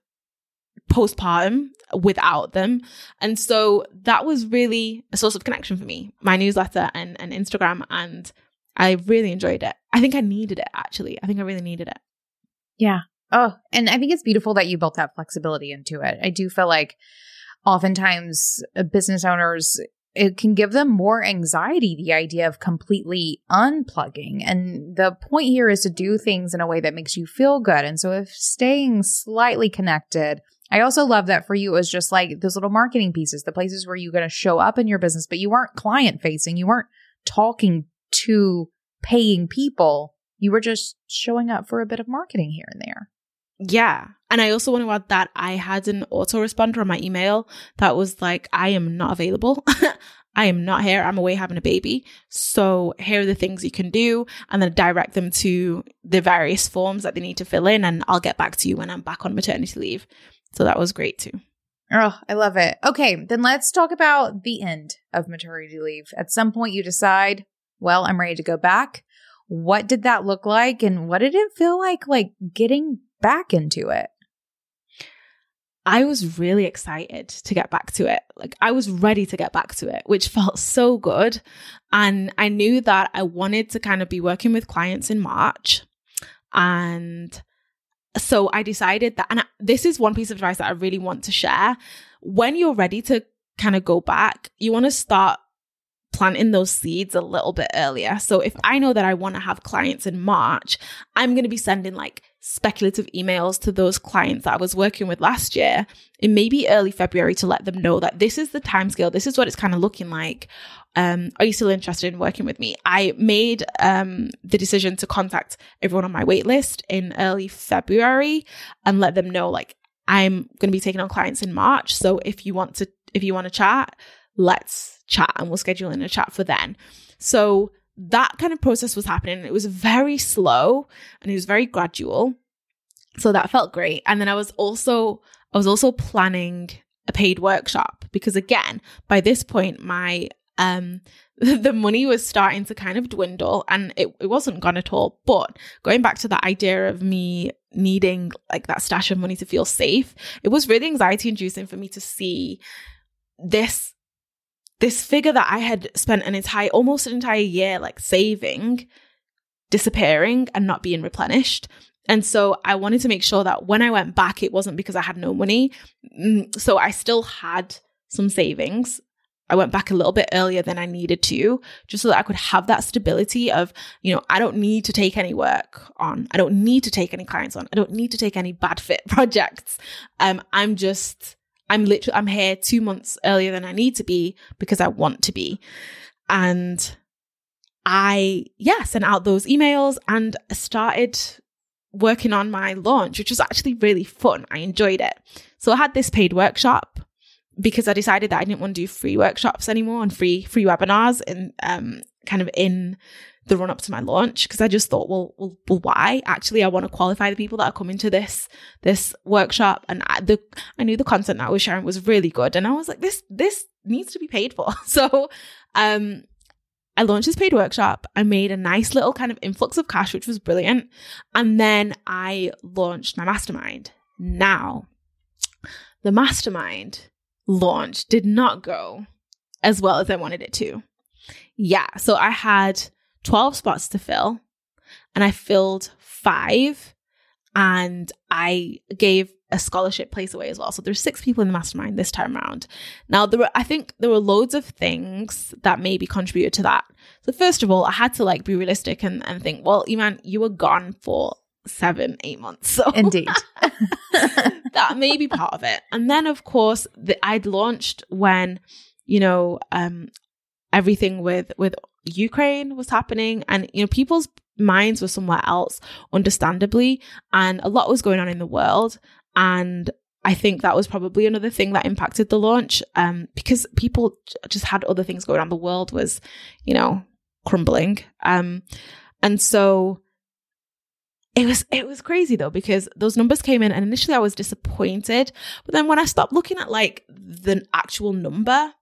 postpartum without them. And so that was really a source of connection for me, my newsletter and, and Instagram and I really enjoyed it. I think I needed it actually. I think I really needed it. Yeah. Oh, and I think it's beautiful that you built that flexibility into it. I do feel like oftentimes uh, business owners it can give them more anxiety the idea of completely unplugging and the point here is to do things in a way that makes you feel good and so if staying slightly connected I also love that for you it was just like those little marketing pieces, the places where you're going to show up in your business, but you weren't client facing. You weren't talking to paying people. You were just showing up for a bit of marketing here and there. Yeah. And I also want to add that I had an autoresponder on my email that was like, I am not available. I am not here. I'm away having a baby. So here are the things you can do and then direct them to the various forms that they need to fill in. And I'll get back to you when I'm back on maternity leave. So that was great too. Oh, I love it. Okay, then let's talk about the end of maternity leave. At some point, you decide, well, I'm ready to go back. What did that look like? And what did it feel like, like getting back into it? I was really excited to get back to it. Like I was ready to get back to it, which felt so good. And I knew that I wanted to kind of be working with clients in March. And so I decided that, and this is one piece of advice that I really want to share. When you're ready to kind of go back, you want to start planting those seeds a little bit earlier. So if I know that I want to have clients in March, I'm going to be sending like speculative emails to those clients that I was working with last year in maybe early February to let them know that this is the timescale, this is what it's kind of looking like. Um, are you still interested in working with me? I made um, the decision to contact everyone on my wait list in early February and let them know like I'm going to be taking on clients in March. So if you want to, if you want to chat, let's chat and we'll schedule in a chat for then. So that kind of process was happening. It was very slow and it was very gradual. So that felt great. And then I was also I was also planning a paid workshop because again, by this point my um the money was starting to kind of dwindle and it, it wasn't gone at all. But going back to that idea of me needing like that stash of money to feel safe, it was really anxiety inducing for me to see this this figure that I had spent an entire, almost an entire year like saving, disappearing and not being replenished. And so I wanted to make sure that when I went back, it wasn't because I had no money. Mm, so I still had some savings. I went back a little bit earlier than I needed to, just so that I could have that stability of, you know, I don't need to take any work on. I don't need to take any clients on. I don't need to take any bad fit projects. Um, I'm just I'm literally I'm here two months earlier than I need to be because I want to be. And I yeah, sent out those emails and started working on my launch, which was actually really fun. I enjoyed it. So I had this paid workshop because I decided that I didn't want to do free workshops anymore and free free webinars and um kind of in the run up to my launch because I just thought, well, well, well, why? Actually, I want to qualify the people that are coming to this this workshop, and I, the I knew the content that I was sharing was really good, and I was like, this this needs to be paid for. So, um, I launched this paid workshop. I made a nice little kind of influx of cash, which was brilliant, and then I launched my mastermind. Now, the mastermind launch did not go as well as I wanted it to. Yeah, so I had 12 spots to fill and I filled five and I gave a scholarship place away as well. So there's six people in the mastermind this time around. Now there were I think there were loads of things that maybe contributed to that. So first of all, I had to like be realistic and, and think, well, Eman, you were gone for seven, eight months. So Indeed. that may be part of it. And then of course the, I'd launched when, you know, um everything with with Ukraine was happening and you know people's minds were somewhere else understandably and a lot was going on in the world. And I think that was probably another thing that impacted the launch um, because people just had other things going on. The world was you know crumbling. Um, and so it was it was crazy though because those numbers came in and initially I was disappointed but then when I stopped looking at like the actual number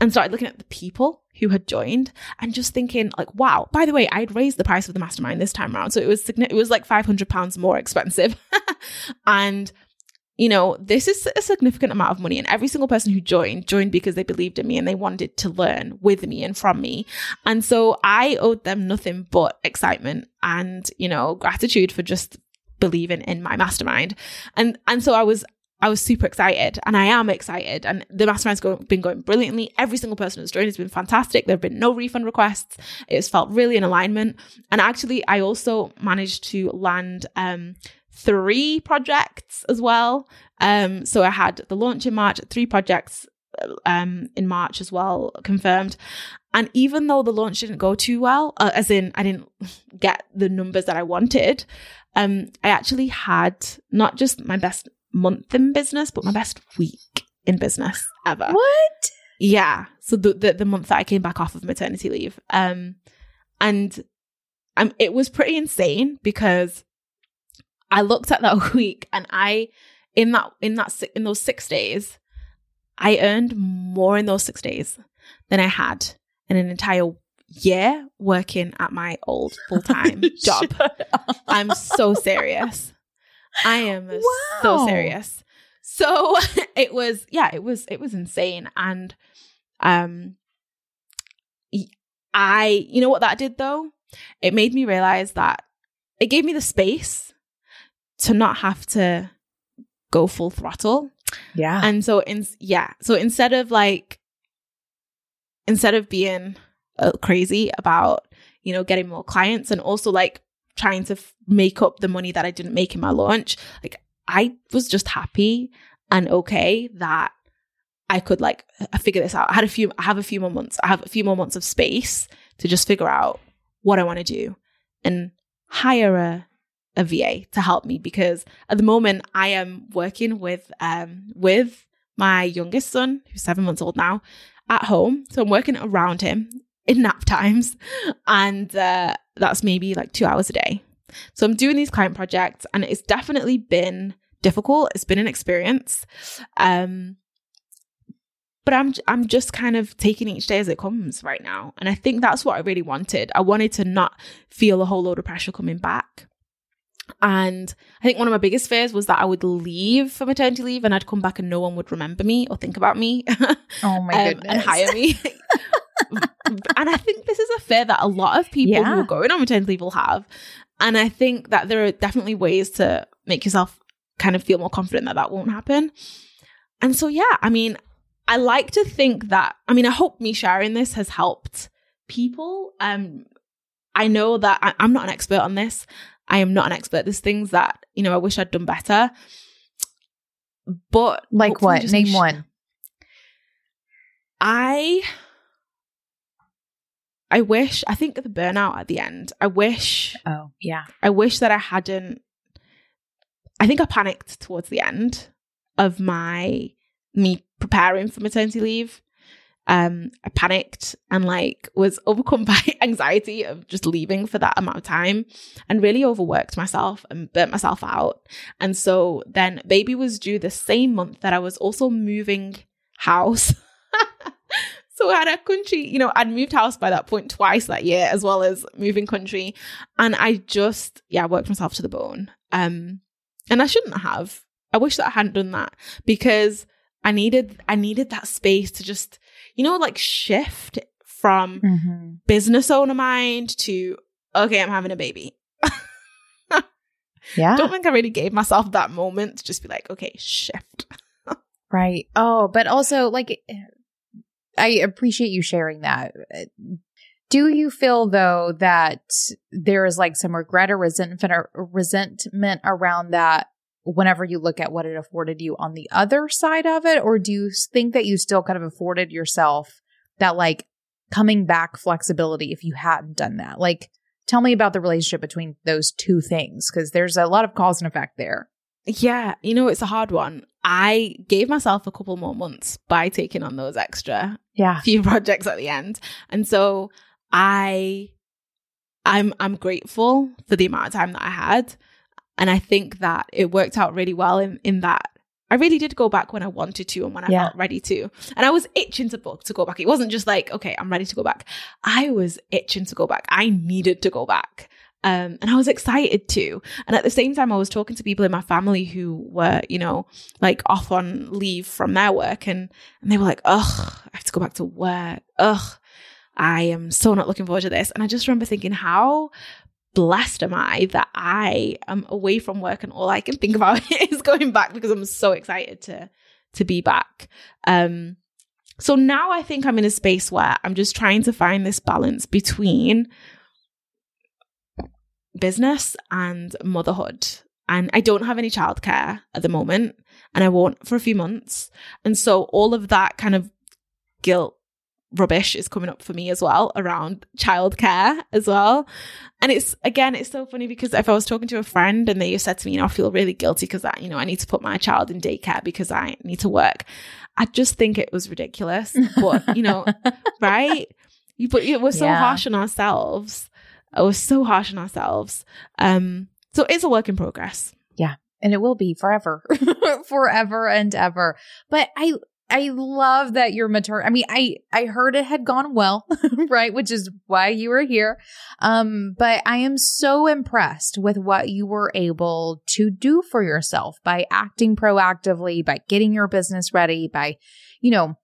and started looking at the people who had joined and just thinking like, wow, by the way, I'd raised the price of the mastermind this time around. So it was, it was like 500 pounds more expensive. and you know, this is a significant amount of money. And every single person who joined, joined because they believed in me and they wanted to learn with me and from me. And so I owed them nothing but excitement and, you know, gratitude for just believing in my mastermind. And, and so I was, I was super excited and I am excited. And the mastermind's go- been going brilliantly. Every single person who's joined has been fantastic. There have been no refund requests. It's felt really in alignment. And actually, I also managed to land um, three projects as well. Um, so I had the launch in March, three projects um, in March as well confirmed. And even though the launch didn't go too well, uh, as in I didn't get the numbers that I wanted, um, I actually had not just my best month in business, but my best week in business ever. What? Yeah. So the, the, the month that I came back off of maternity leave. Um, and um, it was pretty insane because I looked at that week and I, in that, in that, in those six days, I earned more in those six days than I had in an entire year working at my old full time job. I'm so serious. I am wow. so serious. So it was, yeah, it was, it was insane. And, um, I, you know what that did though? It made me realize that it gave me the space to not have to go full throttle. Yeah. And so in yeah, so instead of like instead of being uh, crazy about, you know, getting more clients and also like trying to f- make up the money that I didn't make in my launch, like I was just happy and okay that I could like figure this out. I had a few I have a few more months. I have a few more months of space to just figure out what I want to do and hire a a VA to help me because at the moment I am working with um with my youngest son who's 7 months old now at home so I'm working around him in nap times and uh, that's maybe like 2 hours a day so I'm doing these client projects and it's definitely been difficult it's been an experience um but I'm I'm just kind of taking each day as it comes right now. And I think that's what I really wanted. I wanted to not feel a whole load of pressure coming back. And I think one of my biggest fears was that I would leave for maternity leave and I'd come back and no one would remember me or think about me. Oh my um, goodness. And hire me. and I think this is a fear that a lot of people yeah. who are going on maternity leave will have. And I think that there are definitely ways to make yourself kind of feel more confident that that won't happen. And so, yeah, I mean, I like to think that, I mean, I hope me sharing this has helped people. Um, I know that I, I'm not an expert on this. I am not an expert. There's things that, you know, I wish I'd done better. But like what? Name sh- one. I I wish I think the burnout at the end. I wish Oh, yeah. I wish that I hadn't I think I panicked towards the end of my me preparing for maternity leave um, I panicked and like was overcome by anxiety of just leaving for that amount of time and really overworked myself and burnt myself out. And so then baby was due the same month that I was also moving house. so I had a country, you know, I'd moved house by that point twice that year, as well as moving country. And I just, yeah, worked myself to the bone. Um, and I shouldn't have. I wish that I hadn't done that because I needed I needed that space to just, you know, like shift from mm-hmm. business owner mind to okay, I'm having a baby. yeah. Don't think I really gave myself that moment to just be like, okay, shift. right. Oh, but also like I appreciate you sharing that. Do you feel though that there is like some regret or resentment or resentment around that whenever you look at what it afforded you on the other side of it? Or do you think that you still kind of afforded yourself that like coming back flexibility if you hadn't done that? Like, tell me about the relationship between those two things because there's a lot of cause and effect there. Yeah, you know, it's a hard one. I gave myself a couple more months by taking on those extra yeah. few projects at the end. And so I I'm I'm grateful for the amount of time that I had. And I think that it worked out really well in, in that I really did go back when I wanted to and when I yeah. felt ready to. And I was itching to book to go back. It wasn't just like, okay, I'm ready to go back. I was itching to go back. I needed to go back. Um, and I was excited to. And at the same time, I was talking to people in my family who were, you know, like off on leave from their work and, and they were like, ugh, I have to go back to work. Ugh, I am so not looking forward to this. And I just remember thinking, how blessed am I that I am away from work and all I can think about is going back because I'm so excited to to be back. Um so now I think I'm in a space where I'm just trying to find this balance between business and motherhood. And I don't have any childcare at the moment and I won't for a few months. And so all of that kind of guilt rubbish is coming up for me as well around childcare as well. And it's again, it's so funny because if I was talking to a friend and they said to me, you know, I feel really guilty because I, you know, I need to put my child in daycare because I need to work. I just think it was ridiculous. But, you know, right? You but we're so yeah. harsh on ourselves. We're so harsh on ourselves. Um, so it's a work in progress. Yeah. And it will be forever, forever and ever. But I, I love that your maternity. I mean, I I heard it had gone well, right? Which is why you were here. Um, but I am so impressed with what you were able to do for yourself by acting proactively, by getting your business ready, by, you know,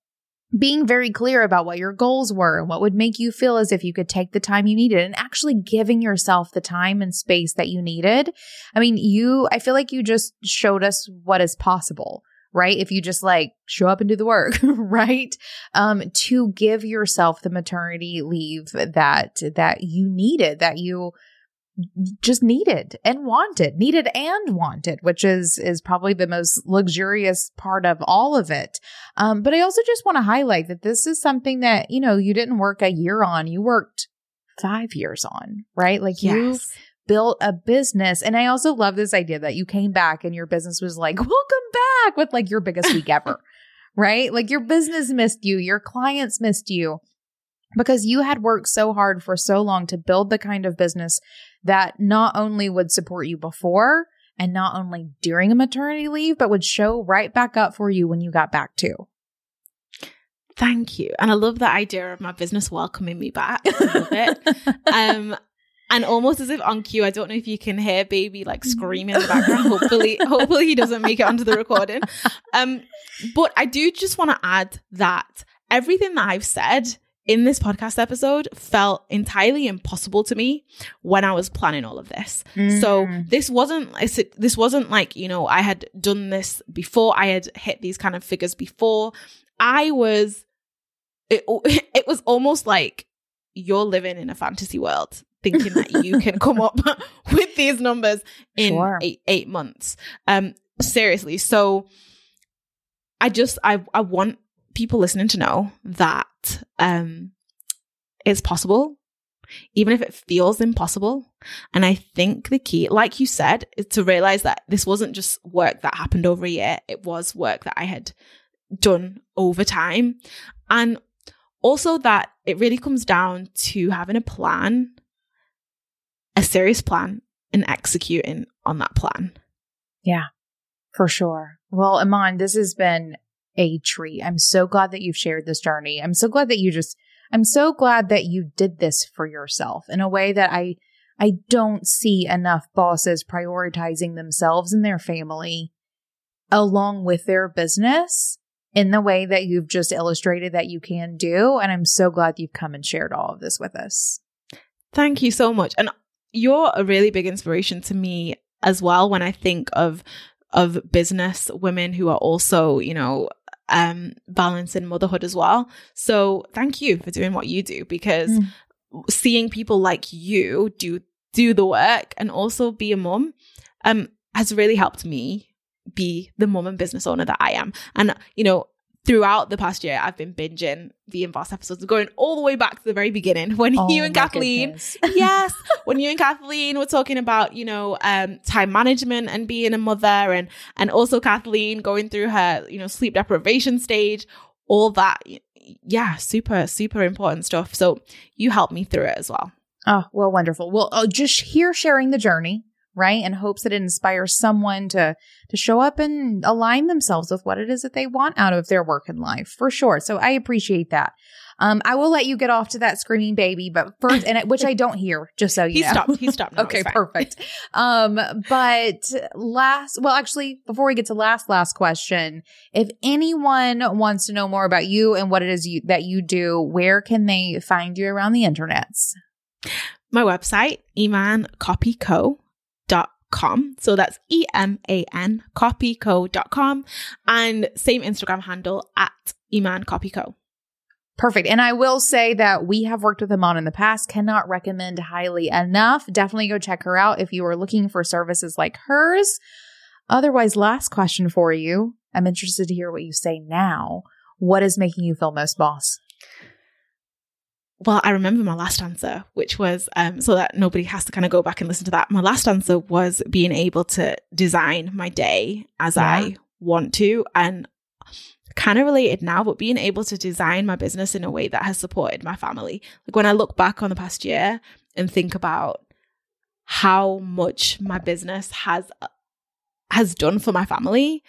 being very clear about what your goals were and what would make you feel as if you could take the time you needed and actually giving yourself the time and space that you needed. I mean, you, I feel like you just showed us what is possible right? If you just like show up and do the work, right? Um, to give yourself the maternity leave that, that you needed, that you just needed and wanted, needed and wanted, which is, is probably the most luxurious part of all of it. Um, but I also just want to highlight that this is something that, you know, you didn't work a year on, you worked five years on, right? Like yes. you built a business. And I also love this idea that you came back and your business was like, welcome back with like your biggest week ever, right? Like your business missed you, your clients missed you because you had worked so hard for so long to build the kind of business that not only would support you before and not only during a maternity leave, but would show right back up for you when you got back too. Thank you. And I love the idea of my business welcoming me back. I love it. um, and almost as if on cue, I don't know if you can hear baby like screaming in the background. hopefully, hopefully he doesn't make it onto the recording. Um, but I do just want to add that everything that I've said in this podcast episode felt entirely impossible to me when I was planning all of this. Mm. So this wasn't this wasn't like, you know, I had done this before, I had hit these kind of figures before. I was it, it was almost like you're living in a fantasy world thinking that you can come up with these numbers in sure. eight, eight months. Um, seriously. So I just, I, I want people listening to know that, um, it's possible, even if it feels impossible. And I think the key, like you said, is to realize that this wasn't just work that happened over a year. It was work that I had done over time. And also that it really comes down to having a plan a serious plan and executing on that plan. Yeah, for sure. Well, Eman, this has been a treat. I'm so glad that you've shared this journey. I'm so glad that you just, I'm so glad that you did this for yourself in a way that I, I don't see enough bosses prioritizing themselves and their family along with their business in the way that you've just illustrated that you can do. And I'm so glad you've come and shared all of this with us. Thank you so much. And you're a really big inspiration to me as well when I think of of business women who are also, you know, um balancing motherhood as well. So thank you for doing what you do because mm. seeing people like you do do the work and also be a mom um has really helped me be the mom and business owner that I am. And you know, throughout the past year, I've been binging the Boss episodes, going all the way back to the very beginning when oh, you and Kathleen, yes, when you and Kathleen were talking about, you know, um, time management and being a mother, and and also Kathleen going through her, you know, sleep deprivation stage, all that. Yeah, super, super important stuff. So you helped me through it as well. Oh, well, wonderful. Well, oh, just here sharing the journey right? In hopes that it inspires someone to to show up and align themselves with what it is that they want out of their work and life, for sure. So I appreciate that. Um, I will let you get off to that screaming baby, but first, and which I don't hear, just so you he know. Stopped. He stopped. No, okay, perfect. um, but last, well, actually, before we get to last, last question, if anyone wants to know more about you and what it is you, that you do, where can they find you around the internets? My website, Eman Copy Co com. So that's E M A N copyco.com and same Instagram handle at Eman Copyco. Perfect. And I will say that we have worked with Eman in the past, cannot recommend highly enough. Definitely go check her out if you are looking for services like hers. Otherwise, last question for you. I'm interested to hear what you say now. What is making you feel most boss? Well, I remember my last answer, which was um, so that nobody has to kind of go back and listen to that. My last answer was being able to design my day as yeah. I want to. And kind of related now, but being able to design my business in a way that has supported my family. Like when I look back on the past year and think about how much my business has has done for my family,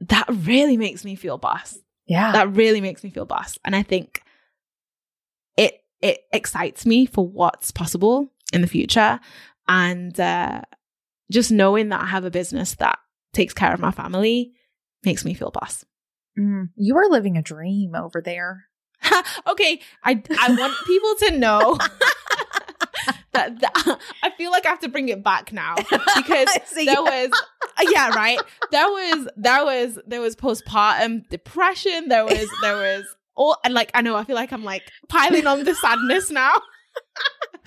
that really makes me feel boss. Yeah. That really makes me feel boss. And I think it it excites me for what's possible in the future. And uh, just knowing that I have a business that takes care of my family makes me feel boss. Mm, you are living a dream over there. okay, I I want people to know that, that, I feel like I have to bring it back now because there was yeah right there was there was there was postpartum depression there was there was all and like I know I feel like I'm like piling on the sadness now.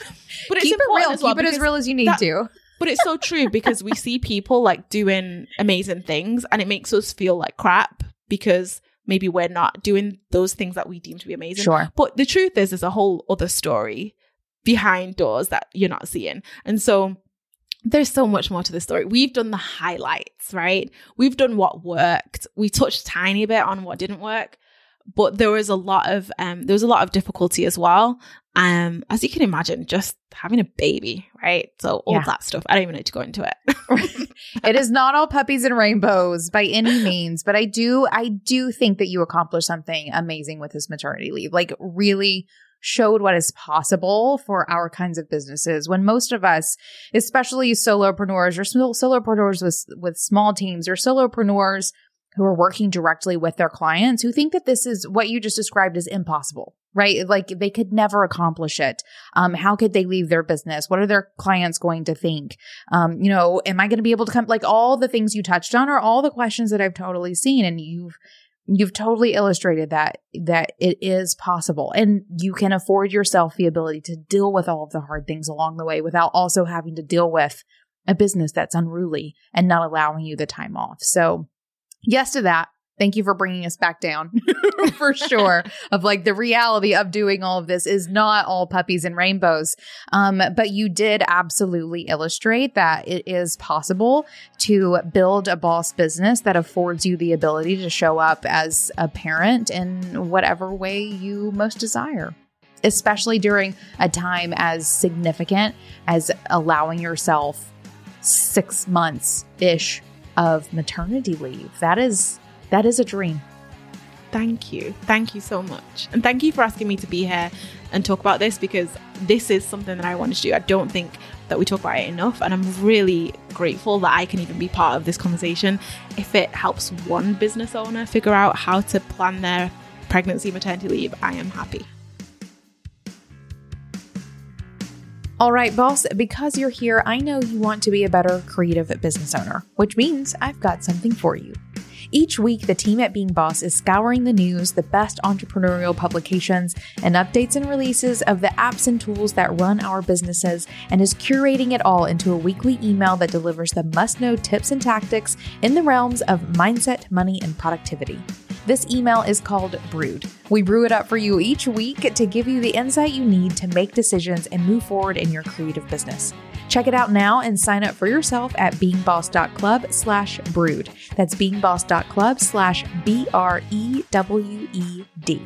but it's keep it real. Well keep it as real as you need that, to. But it's so true because we see people like doing amazing things and it makes us feel like crap because maybe we're not doing those things that we deem to be amazing. Sure. But the truth is, there's a whole other story behind doors that you're not seeing. And so there's so much more to the story. We've done the highlights, right? We've done what worked. We touched tiny bit on what didn't work, but there was a lot of um there was a lot of difficulty as well. Um, as you can imagine, just having a baby, right? So all yeah. that stuff. I don't even need to go into it. it is not all puppies and rainbows by any means, but I do I do think that you accomplished something amazing with this maternity leave. Like really showed what is possible for our kinds of businesses when most of us, especially solopreneurs or solopreneurs with, with small teams or solopreneurs who are working directly with their clients who think that this is what you just described as impossible, right? Like they could never accomplish it. Um, how could they leave their business? What are their clients going to think? Um, you know, am I going to be able to come? Like all the things you touched on are all the questions that I've totally seen, and you've you've totally illustrated that that it is possible, and you can afford yourself the ability to deal with all of the hard things along the way without also having to deal with a business that's unruly and not allowing you the time off. So yes to that. Thank you for bringing us back down for sure. of like the reality of doing all of this is not all puppies and rainbows. Um, but you did absolutely illustrate that it is possible to build a boss business that affords you the ability to show up as a parent in whatever way you most desire especially during a time as significant as allowing yourself six months ish of maternity leave. That is that is a dream. Thank you. Thank you so much. And thank you for asking me to be here and talk about this because this is something that I wanted to do. I don't think that we talk about it enough. And I'm really grateful that I can even be part of this conversation. If it helps one business owner figure out how to plan their pregnancy maternity leave, I am happy. All right, boss, because you're here, I know you want to be a better creative business owner, which means I've got something for you. Each week, the team at Being Boss is scouring the news, the best entrepreneurial publications, and updates and releases of the apps and tools that run our businesses, and is curating it all into a weekly email that delivers the must know tips and tactics in the realms of mindset, money, and productivity. This email is called Brewed. We brew it up for you each week to give you the insight you need to make decisions and move forward in your creative business. Check it out now and sign up for yourself at beingboss.club slash brewed. That's beingboss.club slash B R E W E D.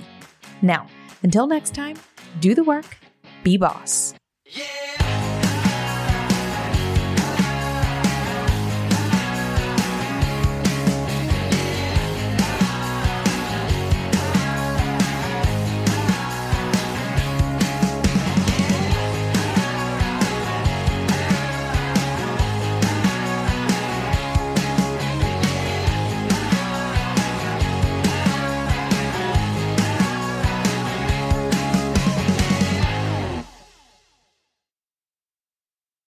Now, until next time, do the work, be boss.